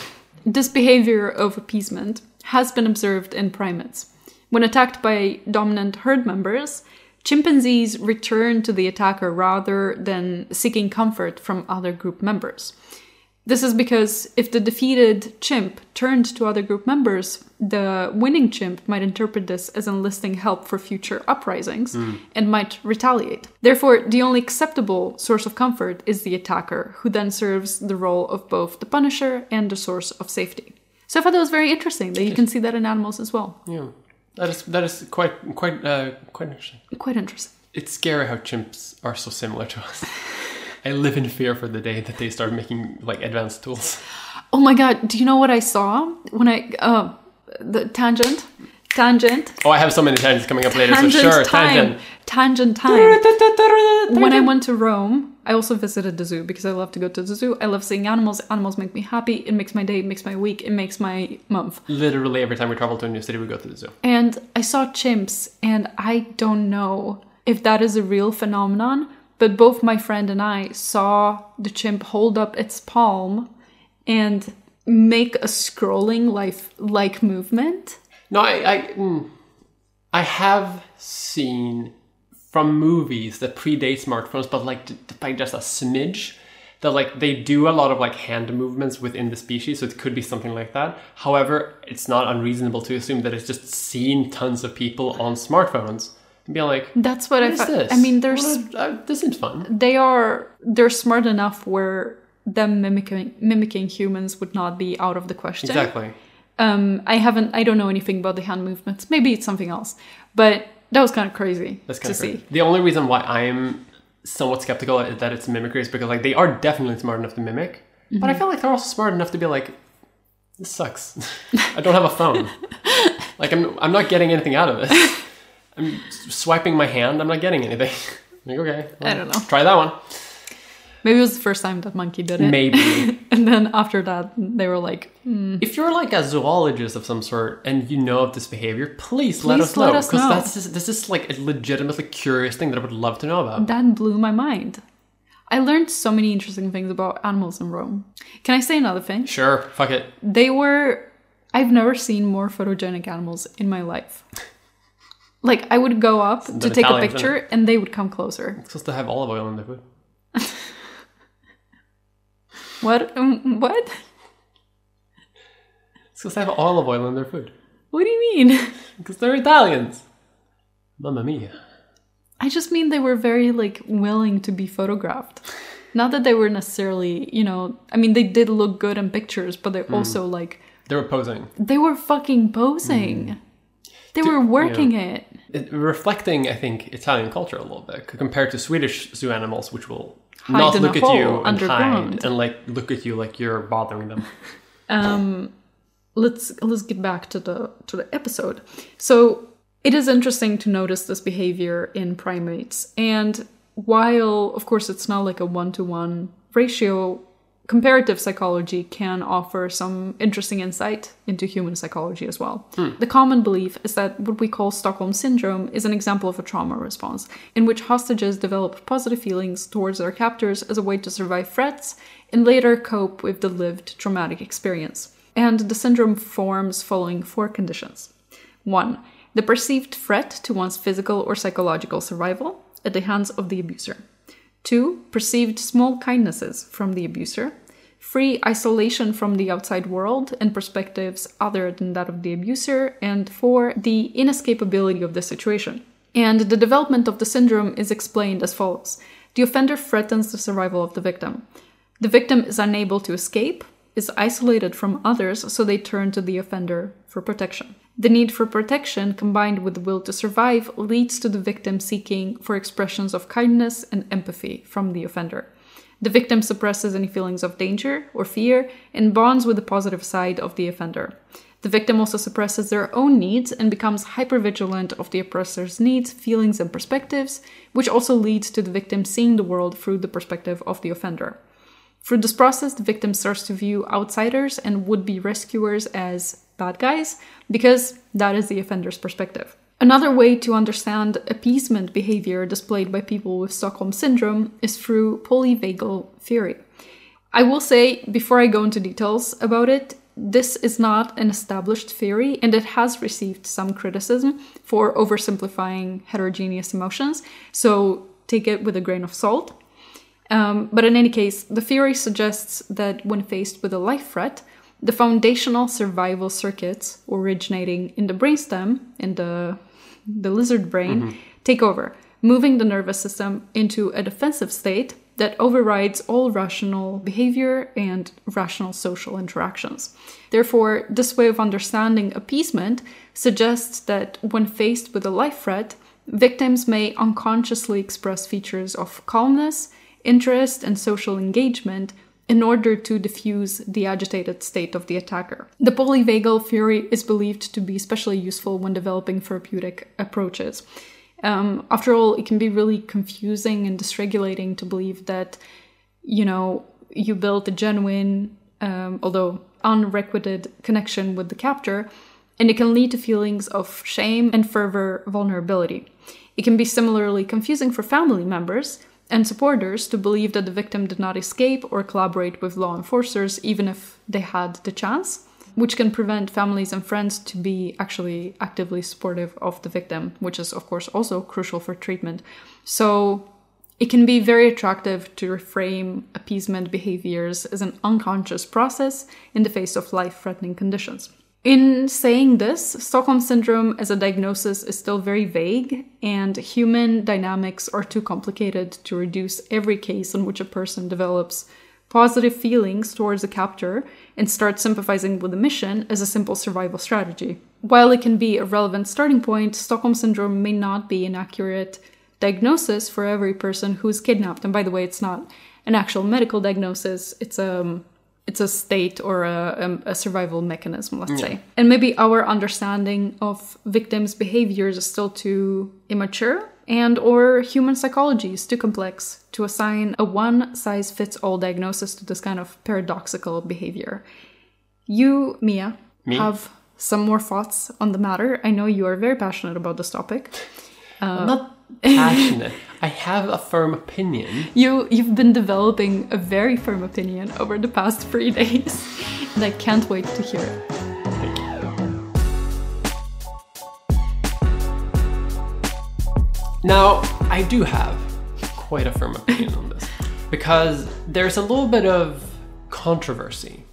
Speaker 2: This behavior of appeasement has been observed in primates. When attacked by dominant herd members, chimpanzees return to the attacker rather than seeking comfort from other group members. This is because if the defeated chimp turned to other group members, the winning chimp might interpret this as enlisting help for future uprisings hmm. and might retaliate. Therefore, the only acceptable source of comfort is the attacker, who then serves the role of both the punisher and the source of safety. So I thought that was very interesting that you can see that in animals as well.
Speaker 1: Yeah, that is that is quite quite uh, quite interesting.
Speaker 2: Quite interesting.
Speaker 1: It's scary how chimps are so similar to us. I live in fear for the day that they start making like advanced tools.
Speaker 2: Oh my god, do you know what I saw when I uh the tangent? Tangent.
Speaker 1: Oh, I have so many tangents coming up later,
Speaker 2: Tangent
Speaker 1: so sure,
Speaker 2: time.
Speaker 1: tangent.
Speaker 2: Tangent time. When I went to Rome, I also visited the zoo because I love to go to the zoo. I love seeing animals. Animals make me happy. It makes my day, it makes my week, it makes my month.
Speaker 1: Literally every time we travel to a new city, we go to the zoo.
Speaker 2: And I saw chimps, and I don't know if that is a real phenomenon, but both my friend and I saw the chimp hold up its palm and make a scrolling life like movement.
Speaker 1: No, I I, mm, I have seen from movies that predate smartphones, but like by just a smidge. That like they do a lot of like hand movements within the species, so it could be something like that. However, it's not unreasonable to assume that it's just seen tons of people on smartphones and be like,
Speaker 2: That's what,
Speaker 1: "What
Speaker 2: I
Speaker 1: is this?
Speaker 2: I mean, there's
Speaker 1: What uh, this seems fun.
Speaker 2: they are they're smart enough where them mimicking mimicking humans would not be out of the question.
Speaker 1: Exactly.
Speaker 2: Um, I haven't. I don't know anything about the hand movements. Maybe it's something else. But that was kind of crazy
Speaker 1: That's
Speaker 2: to
Speaker 1: kind of
Speaker 2: see.
Speaker 1: The only reason why I'm somewhat skeptical that it's mimicry is because like they are definitely smart enough to mimic, but I
Speaker 2: Mm-hmm.
Speaker 1: feel like they're also smart enough to be like, this sucks. I don't have a phone. like I'm I'm not getting anything out of this. I'm swiping my hand. I'm not getting anything. like okay,
Speaker 2: I don't know.
Speaker 1: Try that one.
Speaker 2: Maybe it was the first time that monkey did it,
Speaker 1: Maybe
Speaker 2: and then after that they were like, hmm.
Speaker 1: if you're like a zoologist of some sort and you know of this behavior, please, let
Speaker 2: Please
Speaker 1: us
Speaker 2: let
Speaker 1: know because that's just, this is like a legitimately curious thing that I would love to know about.
Speaker 2: that blew my mind. I learned so many interesting things about animals in Rome. Can I say another thing?
Speaker 1: Sure, fuck it.
Speaker 2: They were. I've never seen more photogenic animals in my life. Like I would go up to take a picture, and they would come closer.
Speaker 1: It's supposed to have olive oil in their food.
Speaker 2: What? Um, what?
Speaker 1: It's supposed to have olive oil in their food.
Speaker 2: What do you mean?
Speaker 1: Because they're Italians. Mamma mia.
Speaker 2: I just mean they were very like willing to be photographed. Not that they were necessarily, you know, I mean they did look good in pictures, but they
Speaker 1: Hmm.
Speaker 2: also like
Speaker 1: They were posing.
Speaker 2: they were fucking posing. They were working it.
Speaker 1: It, reflecting, I think, Italian culture a little bit compared to Swedish zoo animals, which will not look at you and
Speaker 2: underground.
Speaker 1: hide and like look at you like you're bothering them.
Speaker 2: Um let's let's get back to the to the episode. So it is interesting to notice this behavior in primates and while of course it's not like a one-to-one ratio comparative psychology can offer some interesting insight into human psychology as well. Hmm. The common belief is that what we call Stockholm syndrome is an example of a trauma response, in which hostages develop positive feelings towards their captors as a way to survive threats and later cope with the lived traumatic experience. And the syndrome forms following four conditions. One, the perceived threat to one's physical or psychological survival at the hands of the abuser. Two, perceived small kindnesses from the abuser. Three, isolation from the outside world and perspectives other than that of the abuser. And four, the inescapability of the situation. And the development of the syndrome is explained as follows The offender threatens the survival of the victim. The victim is unable to escape, is isolated from others, so they turn to the offender for protection. The need for protection, combined with the will to survive, leads to the victim seeking for expressions of kindness and empathy from the offender. The victim suppresses any feelings of danger or fear and bonds with the positive side of the offender. The victim also suppresses their own needs and becomes hypervigilant of the oppressor's needs, feelings, and perspectives, which also leads to the victim seeing the world through the perspective of the offender. Through this process, the victim starts to view outsiders and would be rescuers as bad guys because that is the offender's perspective. Another way to understand appeasement behavior displayed by people with Stockholm syndrome is through polyvagal theory. I will say, before I go into details about it, this is not an established theory and it has received some criticism for oversimplifying heterogeneous emotions, so take it with a grain of salt. Um, but in any case, the theory suggests that when faced with a life threat, the foundational survival circuits originating in the brainstem, in the, the lizard brain, mm-hmm. take over, moving the nervous system into a defensive state that overrides all rational behavior and rational social interactions. Therefore, this way of understanding appeasement suggests that when faced with a life threat, victims may unconsciously express features of calmness, interest, and social engagement in order to diffuse the agitated state of the attacker. The polyvagal theory is believed to be especially useful when developing therapeutic approaches. Um, after all, it can be really confusing and dysregulating to believe that, you know, you built a genuine, um, although unrequited connection with the captor, and it can lead to feelings of shame and further vulnerability. It can be similarly confusing for family members and supporters to believe that the victim did not escape or collaborate with law enforcers even if they had the chance, which can prevent families and friends to be actually actively supportive of the victim, which is of course also crucial for treatment. So it can be very attractive to reframe appeasement behaviors as an unconscious process in the face of life threatening conditions. In saying this, Stockholm Syndrome as a diagnosis is still very vague, and human dynamics are too complicated to reduce every case in which a person develops positive feelings towards a captor and starts sympathizing with the mission as a simple survival strategy. While it can be a relevant starting point, Stockholm Syndrome may not be an accurate diagnosis for every person who is kidnapped. And by the way, it's not an actual medical diagnosis, it's a um, it's a state or a, um, a survival mechanism, let's yeah. say. And maybe our understanding of victims' behaviors is still too immature and or human psychology is too complex to assign a one size fits all diagnosis to this kind of paradoxical behavior. You, Mia, Me? have some more thoughts on the matter. I know you are very passionate about this topic.
Speaker 1: Uh, I'm not passionate. I have a firm opinion.
Speaker 2: You you've been developing a very firm opinion over the past three days, and I can't wait to hear it.
Speaker 1: Thank you. Now, I do have quite a firm opinion on this because there's a little bit of controversy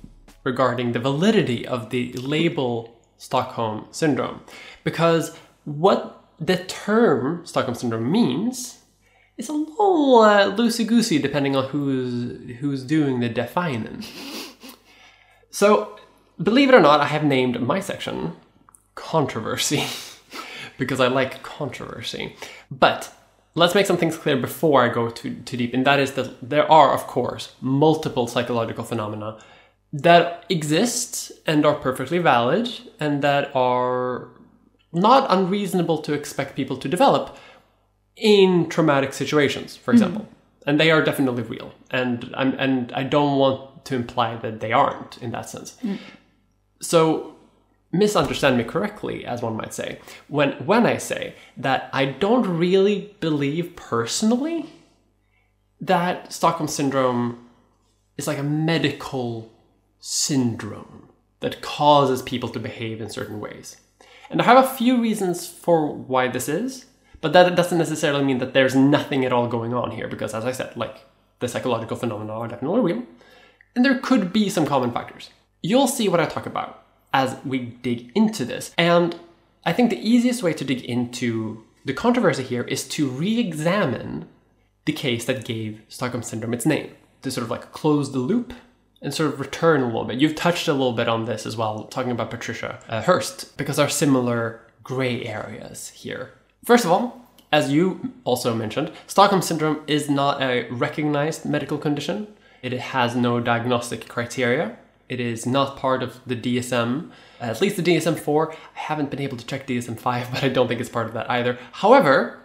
Speaker 1: regarding the validity of the label Stockholm syndrome because what the term Stockholm syndrome means is a little uh, loosey goosey depending on who's who's doing the defining. so, believe it or not, I have named my section controversy because I like controversy. But let's make some things clear before I go too too deep, and that is that there are, of course, multiple psychological phenomena that exist and are perfectly valid and that are not unreasonable to expect people to develop in traumatic situations, for example. Mm. And they are definitely real. And I'm, and I don't want to imply that they aren't in that sense. Mm. So misunderstand me correctly, as one might say, when when I say that I don't really believe personally that Stockholm syndrome is like a medical syndrome that causes people to behave in certain ways. And I have a few reasons for why this is, but that doesn't necessarily mean that there's nothing at all going on here, because as I said, like, the psychological phenomena are definitely real, and there could be some common factors. You'll see what I talk about as we dig into this. And I think the easiest way to dig into the controversy here is to re examine the case that gave Stockholm Syndrome its name, to sort of like close the loop and sort of return a little bit. You've touched a little bit on this as well, talking about Patricia uh, Hearst, because there are similar gray areas here. First of all, as you also mentioned, Stockholm Syndrome is not a recognized medical condition. It has no diagnostic criteria. It is not part of the DSM, at least the DSM 4. I haven't been able to check DSM 5, but I don't think it's part of that either. However,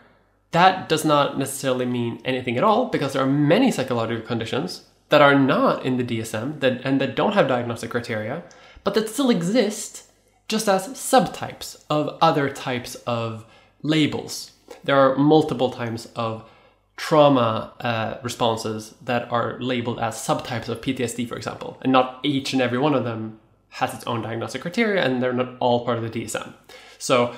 Speaker 1: that does not necessarily mean anything at all because there are many psychological conditions that are not in the DSM that and that don't have diagnostic criteria, but that still exist just as subtypes of other types of labels. There are multiple types of trauma uh, responses that are labeled as subtypes of PTSD, for example, and not each and every one of them has its own diagnostic criteria, and they're not all part of the DSM. So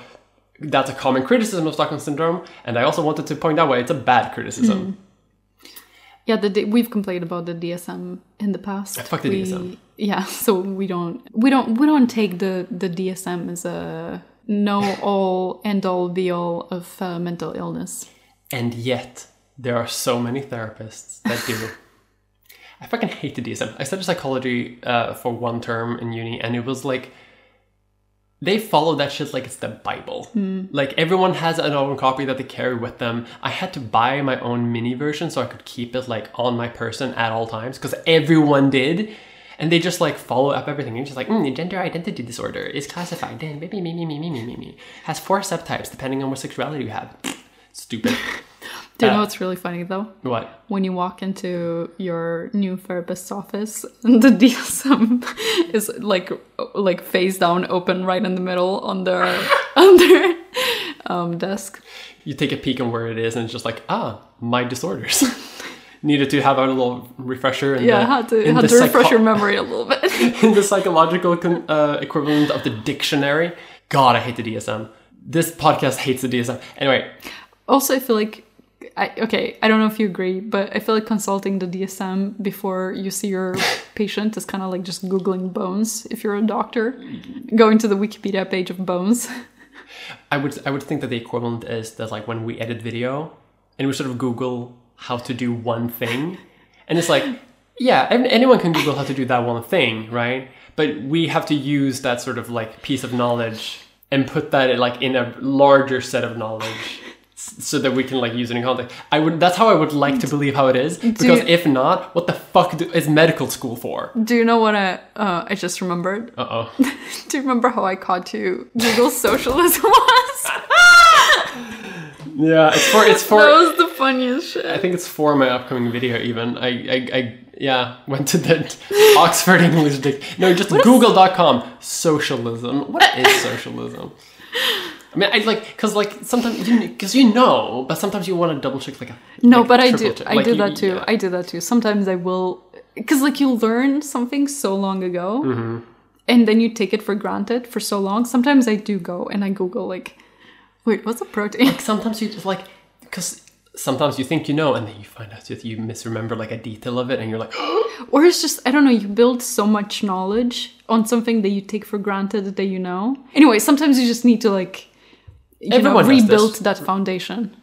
Speaker 1: that's a common criticism of Stockholm syndrome, and I also wanted to point out why it's a bad criticism.
Speaker 2: Yeah, the we've complained about the DSM in the past.
Speaker 1: fuck the
Speaker 2: We-
Speaker 1: DSM.
Speaker 2: Yeah, so we don't we don't we don't take the the DSM as a no all end all be all of uh, mental illness.
Speaker 1: And yet, there are so many therapists that do. I fucking hate the DSM. I studied psychology uh, for one term in uni, and it was like they follow that shit like it's the Bible. Like everyone has an own copy that they carry with them. I had to buy my own mini version so I could keep it like on my person at all times because everyone did. And they just like follow up everything. You're just like, mm, gender identity disorder is classified me, me, me, me, me, me, me, me, me. Has four subtypes depending on what sexuality you have. Stupid.
Speaker 2: Do you
Speaker 1: Uh,
Speaker 2: know what's really funny though?
Speaker 1: What?
Speaker 2: When you walk into your new therapist's office and the DSM is like like face down open right in the middle on their on their um, desk.
Speaker 1: You take a peek on where it is, and it's just like, ah, my disorders. Needed to have a little refresher. In
Speaker 2: Yeah,
Speaker 1: the,
Speaker 2: had to had to refresh your memory a little bit.
Speaker 1: in the psychological uh, equivalent of the dictionary. God, I hate the DSM. This podcast hates the DSM. Anyway,
Speaker 2: Also, I feel like, I, okay, I don't know if you agree, but I feel like consulting the DSM before you see your patient is kind of like just Googling bones if you're a doctor, going to the Wikipedia page of bones.
Speaker 1: I would I would think that the equivalent is that like when we edit video and we sort of Google how to do one thing, and it's like, yeah, anyone can Google how to do that one thing, right? But we have to use that sort of like piece of knowledge and put that like in a larger set of knowledge. So that we can like use it in context. I would. That's how I would like to believe how it is. Because
Speaker 2: you-
Speaker 1: if not, what the fuck do, is medical school for?
Speaker 2: Do you know what I, uh, I just remembered?
Speaker 1: Uh oh.
Speaker 2: Do you remember how I caught you Google socialism was?
Speaker 1: Yeah, it's for it's for.
Speaker 2: that was the funniest shit.
Speaker 1: I think it's for my upcoming video. Even I, I, I yeah, went to the Oxford English Dic. No, just Google.com. Socialism. What is socialism? I mean, I like because like sometimes you because you know, but sometimes you want to double check like a
Speaker 2: No,
Speaker 1: like,
Speaker 2: but I do. I
Speaker 1: Like,
Speaker 2: do
Speaker 1: you-
Speaker 2: that too.
Speaker 1: yeah.
Speaker 2: I do that too. Sometimes I will, because like you learn something so long ago,
Speaker 1: Mm-hmm.
Speaker 2: and then you take it for granted for so long. Sometimes I do go and I Google like, wait, what's a protein?
Speaker 1: Like Sometimes you just like because sometimes you think you know, and then you find out that you misremember like a detail of it, and you're like,
Speaker 2: or it's just I don't know. You build so much knowledge on something that you take for granted that you know. Anyway, sometimes you just need to like.
Speaker 1: Everyone
Speaker 2: know,
Speaker 1: does
Speaker 2: rebuild that foundation.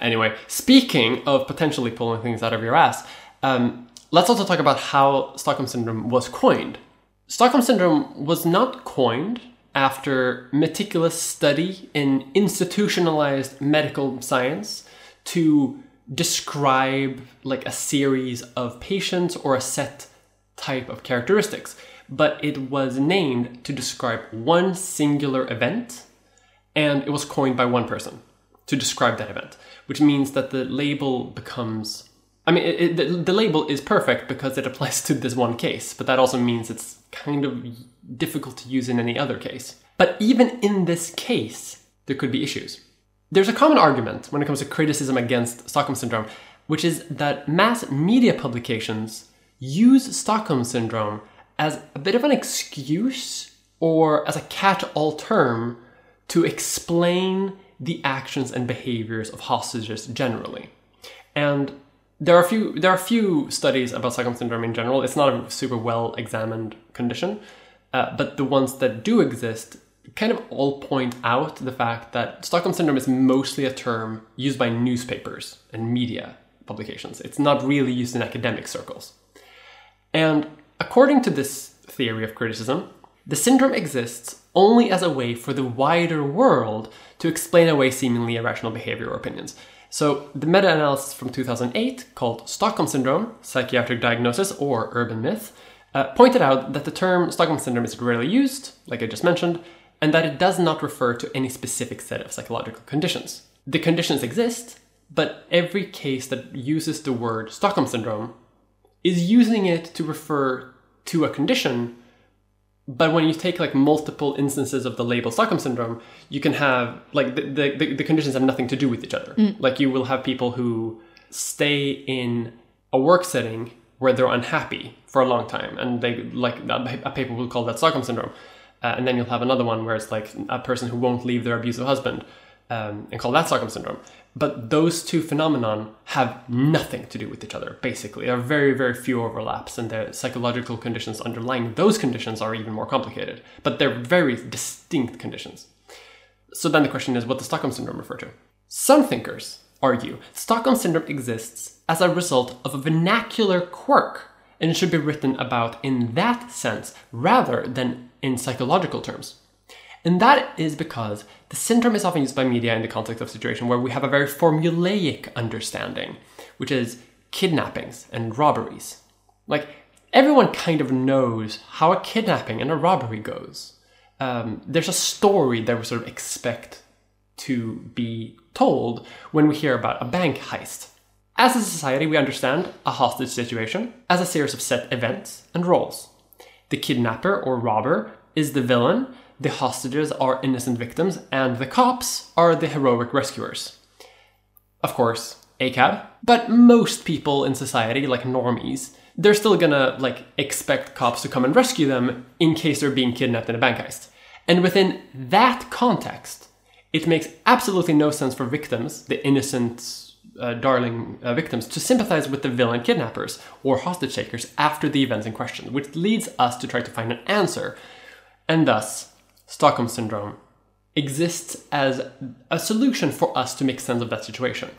Speaker 1: Anyway, speaking of potentially pulling things out of your ass, um, let's also talk about how Stockholm Syndrome was coined. Stockholm Syndrome was not coined after meticulous study in institutionalized medical science to describe like a series of patients or a set type of characteristics, but it was named to describe one singular event and it was coined by one person to describe that event, which means that the label becomes. I mean, it, it, the, the label is perfect because it applies to this one case, but that also means it's kind of difficult to use in any other case. But even in this case, there could be issues. There's a common argument when it comes to criticism against Stockholm Syndrome, which is that mass media publications use Stockholm Syndrome as a bit of an excuse or as a catch all term to explain the actions and behaviors of hostages generally. And there are a few there are few studies about Stockholm syndrome in general. It's not a super well examined condition, uh, but the ones that do exist kind of all point out the fact that Stockholm syndrome is mostly a term used by newspapers and media publications. It's not really used in academic circles. And according to this theory of criticism, the syndrome exists only as a way for the wider world to explain away seemingly irrational behavior or opinions. So, the meta analysis from 2008, called Stockholm Syndrome Psychiatric Diagnosis or Urban Myth, uh, pointed out that the term Stockholm Syndrome is rarely used, like I just mentioned, and that it does not refer to any specific set of psychological conditions. The conditions exist, but every case that uses the word Stockholm Syndrome is using it to refer to a condition But when you take like multiple instances of the label Stockholm syndrome, you can have like the, the, the, conditions have nothing to do with each other. Like you will have people who stay in a work setting where they're unhappy for a long time, and they like a paper will call that Stockholm syndrome. Uh, and then you'll have another one where it's like a person who won't leave their abusive husband um, and call that Stockholm syndrome. But those two phenomenon have nothing to do with each other. Basically, there are very very few overlaps, and the psychological conditions underlying those conditions are even more complicated. But they're very distinct conditions. So then the question is, what does Stockholm syndrome refer to? Some thinkers argue Stockholm syndrome exists as a result of a vernacular quirk and it should be written about in that sense rather than in psychological terms. And that is because the syndrome is often used by media in the context of a situation where we have a very formulaic understanding, which is kidnappings and robberies. Like, everyone kind of knows how a kidnapping and a robbery goes. Um, there's a story that we sort of expect to be told when we hear about a bank heist. As a society, we understand a hostage situation as a series of set events and roles. The kidnapper or robber is the villain, the hostages are innocent victims, and the cops are the heroic rescuers. Of course, ACAB, but most people in society, like normies, they're still gonna like expect cops to come and rescue them in case they're being kidnapped in a bank heist. And within that context, it makes absolutely no sense for victims, the innocent uh, darling uh, victims, to sympathize with the villain kidnappers or hostage takers after the events in question, which leads us to try to find an answer. And thus, Stockholm Syndrome exists as a solution for us to make sense of that situation.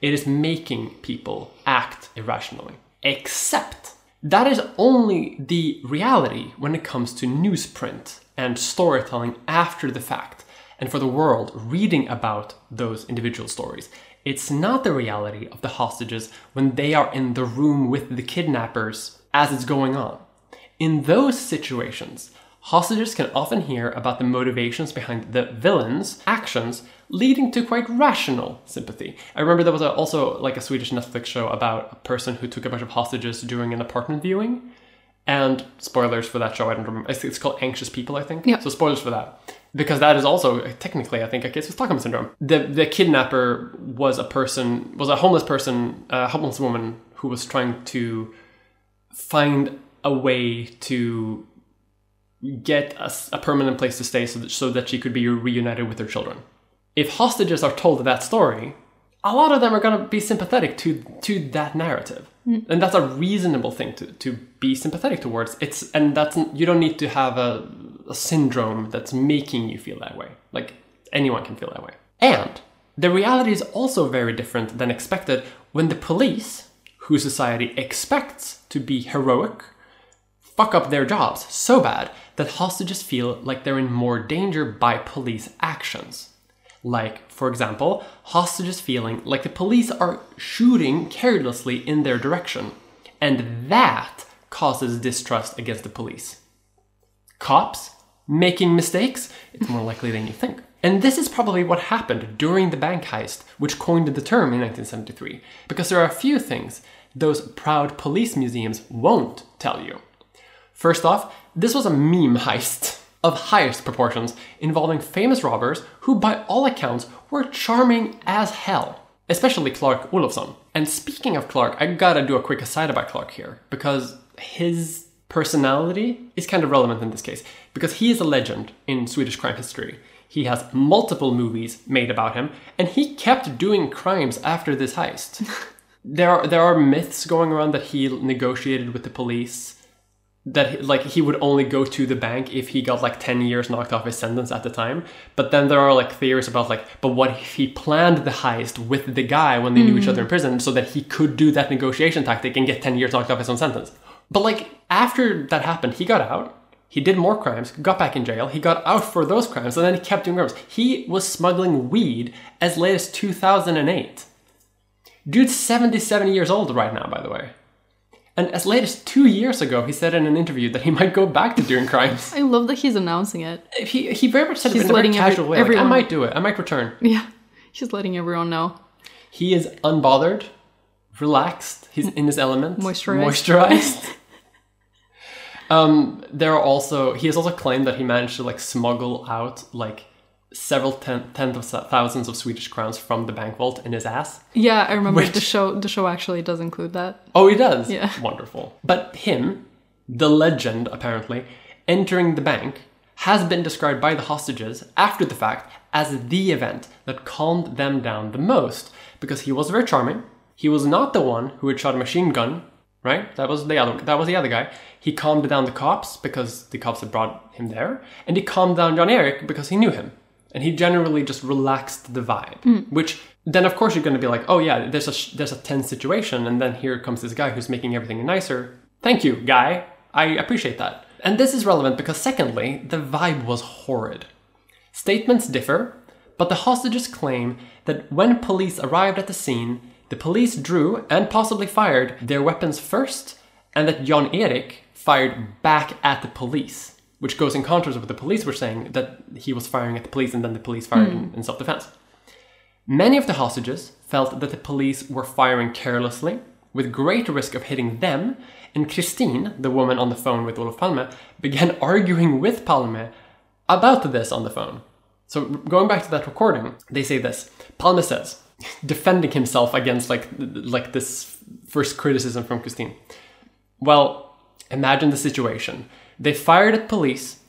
Speaker 1: It is making people act irrationally. Except that is only the reality when it comes to newsprint and storytelling after the fact, and for the world reading about those individual stories. It's not the reality of the hostages when they are in the room with the kidnappers as it's going on. In those situations, hostages can often hear about the motivations behind the villain's actions, leading to quite rational sympathy. I remember there was a, also like a Swedish Netflix show about a person who took a bunch of hostages during an apartment viewing. And spoilers for that show, I don't remember. It's, it's called Anxious People, I think.
Speaker 2: Yeah.
Speaker 1: So spoilers for that. Because that is also technically, I think, a case of Stockholm syndrome. The the kidnapper was a person, was a homeless person, a homeless woman who was trying to find a way to get a, a permanent place to stay so that, so that she could be reunited with her children. If hostages are told that story, a lot of them are going to be sympathetic to to that narrative, mm. and that's a reasonable thing to, to be sympathetic towards. It's and that's you don't need to have a, a syndrome that's making you feel that way. Like anyone can feel that way. And the reality is also very different than expected when the police, who society expects to be heroic, fuck up their jobs so bad that hostages feel like they're in more danger by police actions. Like, for example, hostages feeling like the police are shooting carelessly in their direction, and that causes distrust against the police. Cops making mistakes, it's more likely than you think. And this is probably what happened during the bank heist, which coined the term in 1973, because there are a few things those proud police museums won't tell you. First off, this was a meme heist of highest proportions involving famous robbers who, by all accounts, were charming as hell, especially Clark Olofsson. And speaking of Clark, I gotta do a quick aside about Clark here, because his personality is kind of relevant in this case, because he is a legend in Swedish crime history. He has multiple movies made about him, and he kept doing crimes after this heist. there, are, there are myths going around that he negotiated with the police that like he would only go to the bank if he got like 10 years knocked off his sentence at the time. But then there are like theories about like but what if he planned the heist with the guy when they knew each mm. other in prison so that he could do that negotiation tactic and get 10 years knocked off his own sentence? But like after that happened he got out. He did more crimes got back in jail. He got out for those crimes and then he kept doing crimes. He was smuggling weed as late as 2008 dude's 77 years old right now by the way and as late as two years ago, he said in an interview that he might go back to doing crimes.
Speaker 2: I love that he's announcing it.
Speaker 1: He, he very much said it
Speaker 2: He's
Speaker 1: in a very
Speaker 2: letting every-
Speaker 1: casual way. Like, I might do it. I might return.
Speaker 2: Yeah, he's letting everyone know.
Speaker 1: He is unbothered, relaxed. He's in his element.
Speaker 2: Moisturized.
Speaker 1: Moisturized. Um, there are also he has also claimed that he managed to like smuggle out like several ten, tens of thousands of Swedish crowns from the bank vault in his ass.
Speaker 2: Yeah, I remember
Speaker 1: Which-
Speaker 2: the show. The show actually does include that.
Speaker 1: Oh, he does.
Speaker 2: Yeah.
Speaker 1: Wonderful. But him, the legend apparently, entering the bank has been described by the hostages after the fact as the event that calmed them down the most because he was very charming. He was not the one who had shot a machine gun, right? That was the other that was the other guy. He calmed down the cops because the cops had brought him there, and he calmed down Jan-Erik because he knew him. And he generally just relaxed the vibe, hmm. which then of course you're going to be like, oh yeah, there's a there's a tense situation, and then here comes this guy who's making everything nicer. Thank you, guy. I appreciate that. And this is relevant because secondly, the vibe was horrid. Statements differ, but the hostages claim that when police arrived at the scene, the police drew and possibly fired their weapons first, and that Jan Erik fired back at the police, which goes in contrast with the police were saying that he was firing at the police and then the police fired hmm. in, in self defense. Many of the hostages felt that the police were firing carelessly, with great risk of hitting them, and Kristin, the woman on the phone with Olof Palme, began arguing with Palme about this on the phone. So going back to that recording, they say this. Palme says, defending himself against like like this first criticism from Kristin. Well, imagine the situation. They fired at police.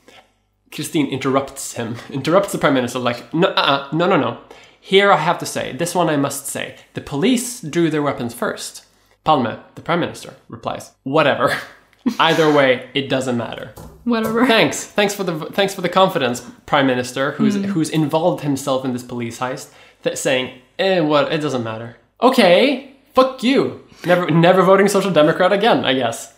Speaker 1: Kristin interrupts him, interrupts the prime minister, like, no, uh, no, no, no. Here I have to say, this one I must say. The police drew their weapons first. Palme, the prime minister, replies, whatever. Either way, it doesn't matter.
Speaker 2: Whatever.
Speaker 1: Thanks, thanks for the thanks for the confidence, prime minister, who's who's involved himself in this police heist, th- saying, eh, what? It doesn't matter. Okay, fuck you. Never, never voting social democrat again. I guess.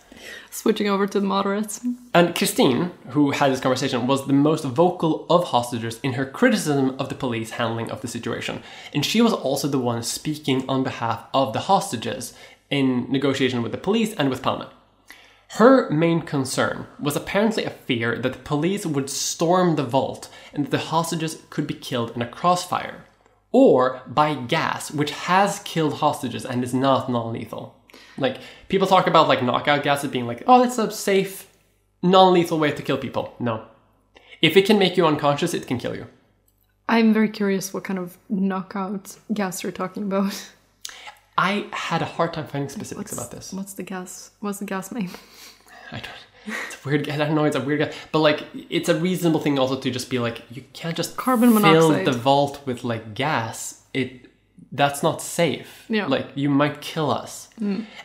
Speaker 2: Switching over to the moderates.
Speaker 1: And Kristin, who had this conversation, was the most vocal of hostages in her criticism of the police handling of the situation. And she was also the one speaking on behalf of the hostages in negotiation with the police and with Palme. Her main concern was apparently a fear that the police would storm the vault and that the hostages could be killed in a crossfire. Or by gas, which has killed hostages and is not non lethal. Like, people talk about like knockout gas as being like, oh, that's a safe, non lethal way to kill people. No. If it can make you unconscious, it can kill you.
Speaker 2: I'm very curious what kind of knockout gas you're talking about.
Speaker 1: I had a hard time finding specifics about this.
Speaker 2: What's the gas? What's the gas made?
Speaker 1: I don't. It's a weird. Gas I don't know. It's a weird. guy, But like, it's a reasonable thing also to just be like, you can't just
Speaker 2: Carbon
Speaker 1: fill
Speaker 2: monoxide.
Speaker 1: the vault with like gas. It that's not safe.
Speaker 2: Yeah.
Speaker 1: Like you might kill us,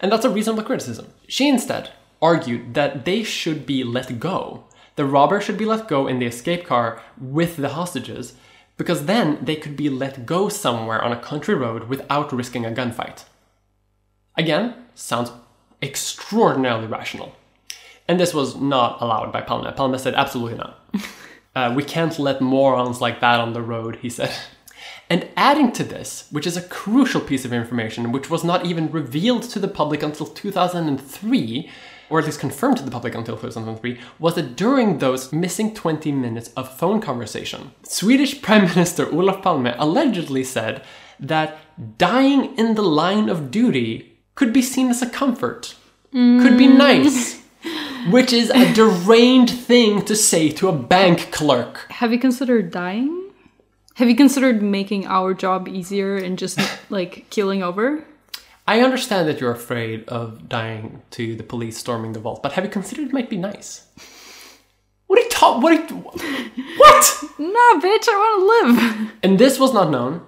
Speaker 1: and that's a reasonable criticism. She instead argued that they should be let go. The robber should be let go in the escape car with the hostages, because then they could be let go somewhere on a country road without risking a gunfight. Again, sounds extraordinarily rational. And this was not allowed by Palme. Palme said, absolutely not. Uh, we can't let morons like that on the road, he said. And adding to this, which is a crucial piece of information, which was not even revealed to the public until 2003, or at least confirmed to the public until 2003, was that during those missing 20 minutes of phone conversation, Swedish Prime Minister Olof Palme allegedly said that dying in the line of duty could be seen as a comfort, could be mm. nice, which is a deranged thing to say to a bank clerk.
Speaker 2: Have you considered dying? Have you considered making our job easier and just like keeling over?
Speaker 1: I understand that you're afraid of dying to the police storming the vault, but have you considered it might be nice? What are you ta- What? Are you- what?
Speaker 2: Nah, bitch, I want to live.
Speaker 1: And this was not known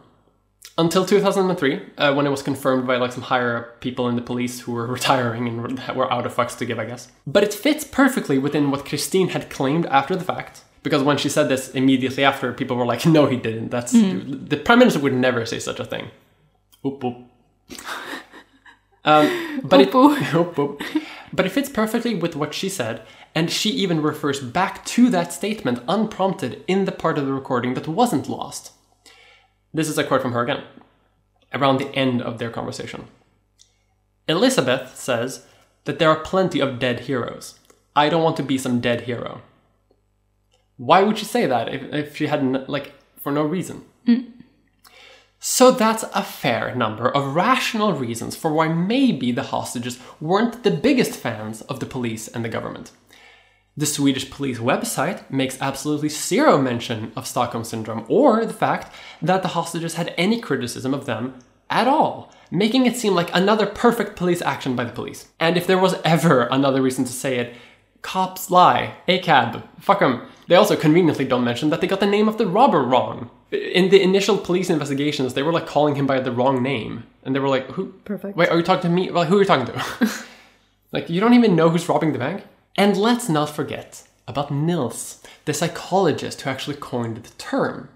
Speaker 1: until 2003, uh, when it was confirmed by like some higher people in the police who were retiring and were out of fucks to give, I guess. But it fits perfectly within what Kristin had claimed after the fact. Because when she said this immediately after, people were like, "No, he didn't. That's the prime minister would never say such a thing." Oop, oop. Um, but it,
Speaker 2: Oop,
Speaker 1: Oop, oop. but it fits perfectly with what she said, and she even refers back to that statement unprompted in the part of the recording that wasn't lost. This is a quote from her again, around the end of their conversation. Elizabeth says that there are plenty of dead heroes. I don't want to be some dead hero. Why would she say that if, if she hadn't, like, for no reason? Hmm. So that's a fair number of rational reasons for why maybe the hostages weren't the biggest fans of the police and the government. The Swedish police website makes absolutely zero mention of Stockholm Syndrome or the fact that the hostages had any criticism of them at all, making it seem like another perfect police action by the police. And if there was ever another reason to say it, cops lie, ACAB, fuck them. They also conveniently don't mention that they got the name of the robber wrong. In the initial police investigations, they were like calling him by the wrong name. And they were like, who?
Speaker 2: Perfect.
Speaker 1: Wait, are you talking to me? Well, who are you talking to? like, you don't even know who's robbing the bank? And let's not forget about Nils, the psychologist who actually coined the term,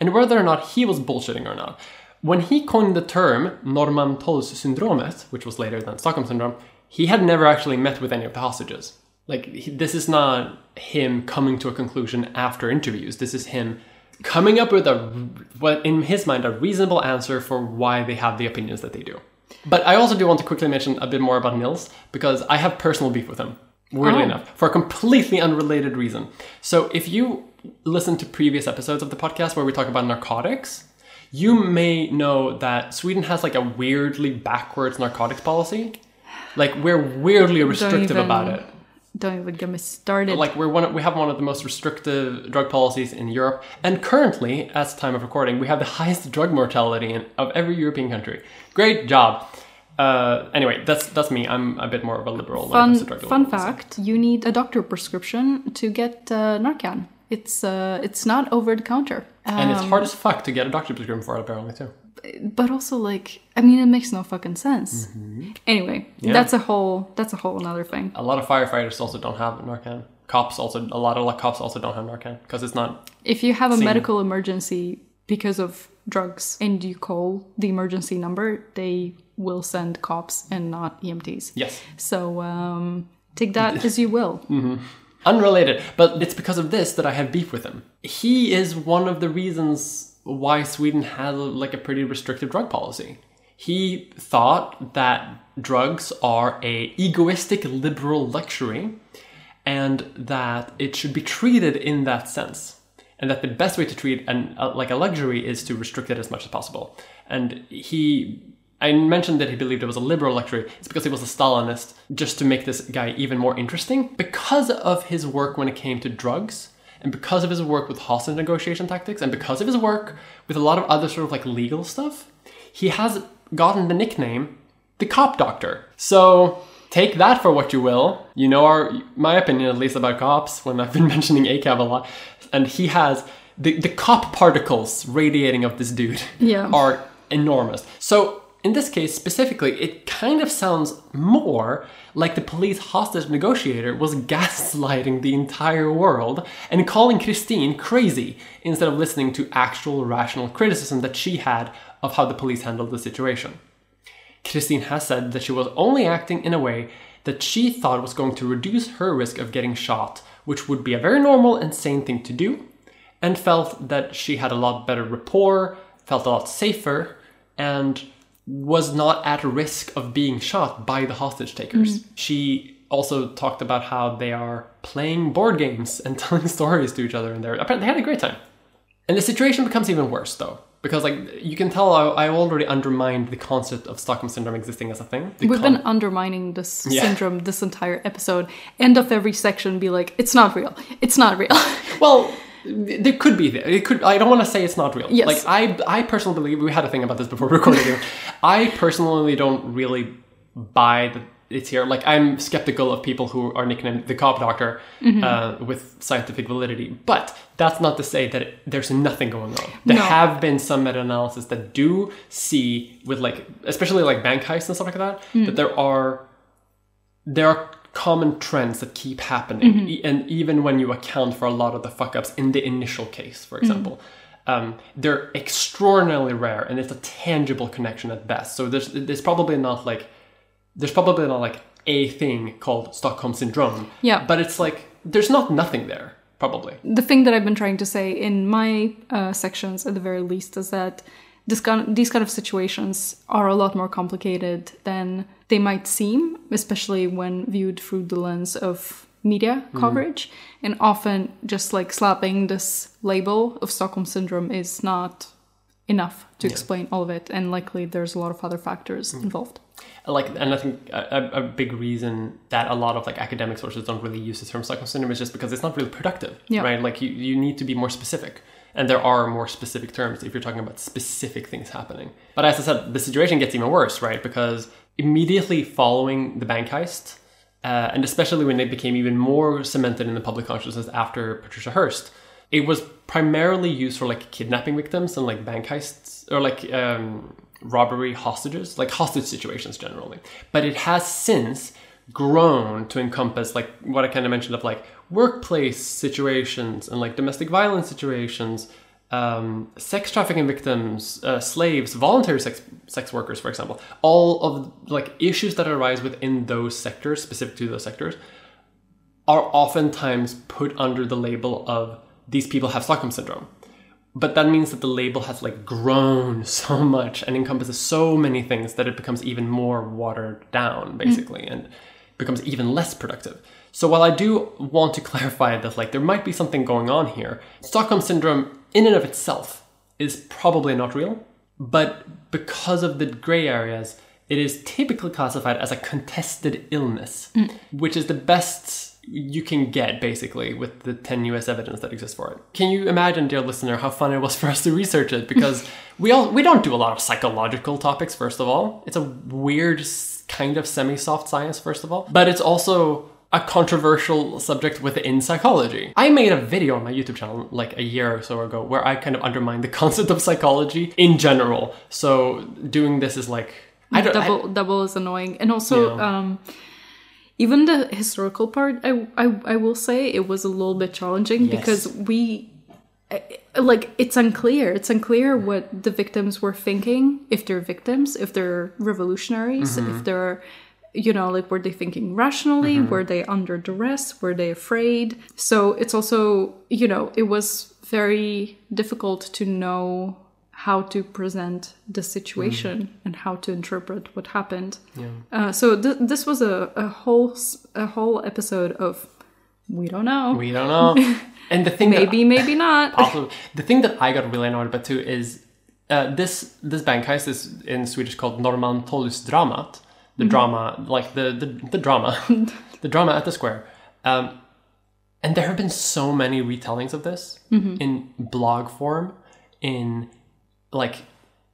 Speaker 1: and whether or not he was bullshitting or not. When he coined the term Norrmalmstorgssyndromet, which was later than Stockholm Syndrome, he had never actually met with any of the hostages. Like, he, this is not him coming to a conclusion after interviews. This is him coming up with a, what in his mind, a reasonable answer for why they have the opinions that they do. But I also do want to quickly mention a bit more about Nils because I have personal beef with him weirdly
Speaker 2: Oh.
Speaker 1: enough, for a completely unrelated reason. So, if you listen to previous episodes of the podcast where we talk about narcotics, you may know that Sweden has like a weirdly backwards narcotics policy. Like we're weirdly restrictive
Speaker 2: even-
Speaker 1: about it.
Speaker 2: Don't even get me started.
Speaker 1: Like we're one, of, we have one of the most restrictive drug policies in Europe, and currently, as time of recording, we have the highest drug mortality in, of every European country. Great job. Uh, anyway, that's that's me. I'm a bit more of a liberal when it comes to
Speaker 2: fun
Speaker 1: drug
Speaker 2: fun fact: you need a doctor prescription to get uh, Narcan. It's uh, it's not over the counter.
Speaker 1: And it's
Speaker 2: Um,
Speaker 1: hard as fuck to get a doctor prescription for it, apparently, too.
Speaker 2: But also like I mean, it makes no fucking sense. Anyway,
Speaker 1: Mm-hmm. Yeah.
Speaker 2: that's a whole that's a whole another thing.
Speaker 1: A lot of firefighters also don't have Narcan. Cops also, a lot of cops also don't have Narcan because it's not.
Speaker 2: If you have a
Speaker 1: Same.
Speaker 2: medical emergency because of drugs and you call the emergency number, they will send cops and not EMTs.
Speaker 1: Yes.
Speaker 2: So um, take that as you will. Mm-hmm.
Speaker 1: Unrelated, but it's because of this that I have beef with him. He is one of the reasons why Sweden has like a pretty restrictive drug policy. He thought that drugs are a egoistic liberal luxury and that it should be treated in that sense. And that the best way to treat an uh, like a luxury is to restrict it as much as possible. And he I mentioned that he believed it was a liberal luxury. It's because he was a Stalinist, just to make this guy even more interesting. Because of his work when it came to drugs, and because of his work with hostage negotiation tactics, and because of his work with a lot of other sort of like legal stuff, he has gotten the nickname the cop doctor. So take that for what you will. You know our my opinion at least about cops when I've been mentioning ACAB a lot. And he has the, the cop particles radiating of this dude
Speaker 2: Yeah.
Speaker 1: are enormous. So in this case specifically, it kind of sounds more like the police hostage negotiator was gaslighting the entire world and calling Kristin crazy instead of listening to actual rational criticism that she had of how the police handled the situation. Kristin has said that she was only acting in a way that she thought was going to reduce her risk of getting shot, which would be a very normal and sane thing to do, and felt that she had a lot better rapport, felt a lot safer, and was not at risk of being shot by the hostage takers. Mm. She also talked about how they are playing board games and telling stories to each other, and they're apparently they had a great time. And the situation becomes even worse, though, because like you can tell, I, I already undermined the concept of Stockholm syndrome existing as a thing. The
Speaker 2: We've
Speaker 1: con-
Speaker 2: been undermining this
Speaker 1: Yeah.
Speaker 2: syndrome this entire episode. End of every section, be like, it's not real. It's not real.
Speaker 1: Well, there could be. there. It could. I don't want to say it's not real.
Speaker 2: Yes.
Speaker 1: Like I, I personally believe we had a thing about this before we recorded here. I personally don't really buy that it's here. Like I'm skeptical of people who are nicknamed the cop doctor uh, with scientific validity. But that's not to say that it, there's nothing going on. There
Speaker 2: No.
Speaker 1: have been some meta-analysis that do see with like, especially like bank heists and stuff like that, that there are there are common trends that keep happening e- and even when you account for a lot of the fuck ups in the initial case for example um, they're extraordinarily rare and it's a tangible connection at best. So there's there's probably not like there's probably not like a thing called stockholm syndrome
Speaker 2: Yeah.
Speaker 1: but it's like there's not nothing there probably.
Speaker 2: The thing that I've been trying to say in my uh, sections, at the very least, is that this kind these kind of situations are a lot more complicated than they might seem, especially when viewed through the lens of media mm-hmm. coverage. And often, just like slapping this label of Stockholm syndrome is not enough to explain all of it, and likely there's a lot of other factors mm-hmm. involved.
Speaker 1: like and i think a, a big reason that a lot of like academic sources don't really use the term stockholm syndrome is just because it's not really productive
Speaker 2: Yeah.
Speaker 1: right like you, you need to be more specific and there are more specific terms if you're talking about specific things happening but as i said the situation gets even worse right because immediately following the bank heist uh, and especially when it became even more cemented in the public consciousness after patricia hearst it was primarily used for like kidnapping victims and like bank heists or like um, robbery hostages, like hostage situations generally. But it has since grown to encompass like what I kind of mentioned of like workplace situations and like domestic violence situations, um, sex trafficking victims, uh, slaves, voluntary sex sex workers, for example. All of like issues that arise within those sectors, specific to those sectors, are oftentimes put under the label of these people have Stockholm syndrome. But that means that the label has like grown so much and encompasses so many things that it becomes even more watered down, basically, and becomes even less productive. So while I do want to clarify that like there might be something going on here, Stockholm syndrome in and of itself is probably not real, but because of the gray areas, it is typically classified as a contested illness, mm. which is the best you can get basically with the tenuous evidence that exists for it. Can you imagine, dear listener, how fun it was for us to research it? Because we all we don't do a lot of psychological topics. First of all, it's a weird kind of semi-soft science. First of all, but it's also a controversial subject within psychology. I made a video on my YouTube channel like a year or so ago where I kind of undermined the concept of psychology in general. So doing this is like I don't I-
Speaker 2: double double is annoying and also
Speaker 1: Yeah.
Speaker 2: um even the historical part I, I i will say it was a little bit challenging
Speaker 1: Yes.
Speaker 2: because we like it's unclear it's unclear what the victims were thinking if they're victims if they're revolutionaries
Speaker 1: Mm-hmm.
Speaker 2: if they're you know like were they thinking rationally?
Speaker 1: Mm-hmm.
Speaker 2: were they under duress? Were they afraid? So it's also you know it was very difficult to know how to present the situation
Speaker 1: Mm-hmm.
Speaker 2: and how to interpret what happened. Uh, so th- this was a, a whole a whole episode of we don't know.
Speaker 1: We don't know. And the thing
Speaker 2: maybe maybe not.
Speaker 1: Also the thing that I got really annoyed about too is uh, this this bank heist is in Swedish called Norrmalmstorgsdramat, the drama like the the, the drama, the drama at the square. Um, and there have been so many retellings of this in blog form, in like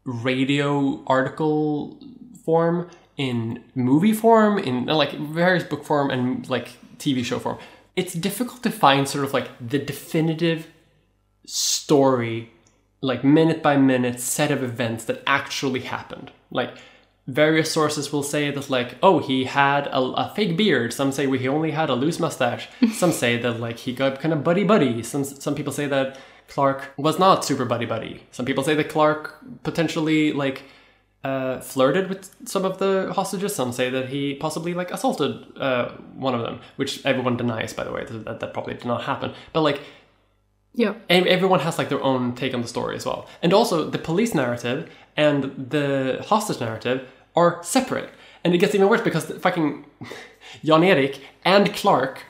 Speaker 1: radio article form, in movie form, in like various book form, and like TV show form. It's difficult to find sort of like the definitive story, like minute by minute set of events that actually happened. Like various sources will say that like, oh, he had a, a fake beard. Some say he only had a loose mustache. some say that like he got kind of buddy buddy. Some some people say that Clark was not super buddy buddy. Some people say that Clark potentially like uh, flirted with some of the hostages. Some say that he possibly like assaulted uh, one of them, which everyone denies, by the way. That, that probably did not happen. But like
Speaker 2: yeah
Speaker 1: and everyone has like their own take on the story as well. And also the police narrative and the hostage narrative are separate. And it gets even worse because the fucking Jan Erik and Clark,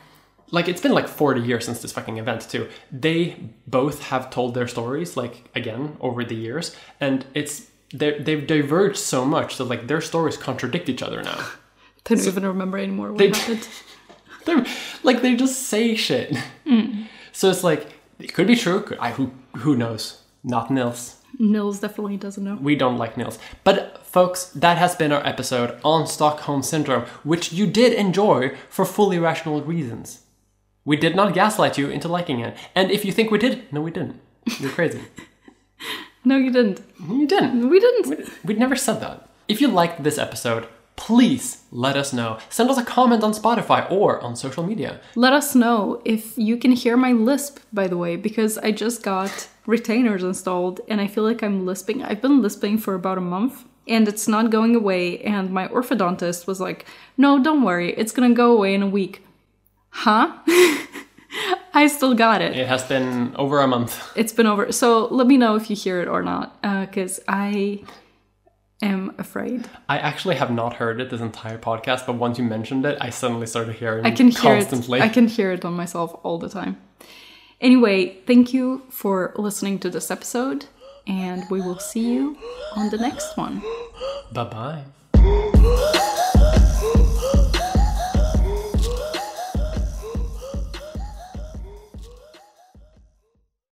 Speaker 1: like it's been like 40 years since this fucking event too. They both have told their stories like again over the years, and it's they they've diverged so much that like their stories contradict each other now.
Speaker 2: I don't even remember anymore what
Speaker 1: They-
Speaker 2: happened
Speaker 1: They're like they just say shit. Mm. So it's like it could be true. Could, I who who knows? Nothing Nils.
Speaker 2: Nils definitely doesn't know
Speaker 1: We don't like Nils. But folks, that has been our episode on Stockholm syndrome, which you did enjoy for fully rational reasons. We did not gaslight you into liking it. And if you think we did, no, we didn't. You're crazy.
Speaker 2: no you didn't
Speaker 1: you didn't.
Speaker 2: we didn't
Speaker 1: We'd never said that. If you liked this episode, please let us know. Send us a comment on Spotify or on social media.
Speaker 2: Let us know if you can hear my lisp, by the way, because I just got retainers installed and I feel like I'm lisping. I've been lisping for about a month and it's not going away. And my orthodontist was like, no, don't worry, it's gonna go away in a week. Huh? I still got it.
Speaker 1: It has been over a month.
Speaker 2: It's been over. So let me know if you hear it or not, uh, because I am afraid.
Speaker 1: I actually have not heard it this entire podcast, but once you mentioned it, I suddenly started hearing
Speaker 2: I can hear
Speaker 1: constantly.
Speaker 2: it. I can hear it on myself all the time. Anyway, thank you for listening to this episode, and we will see you on the next one.
Speaker 1: Bye bye.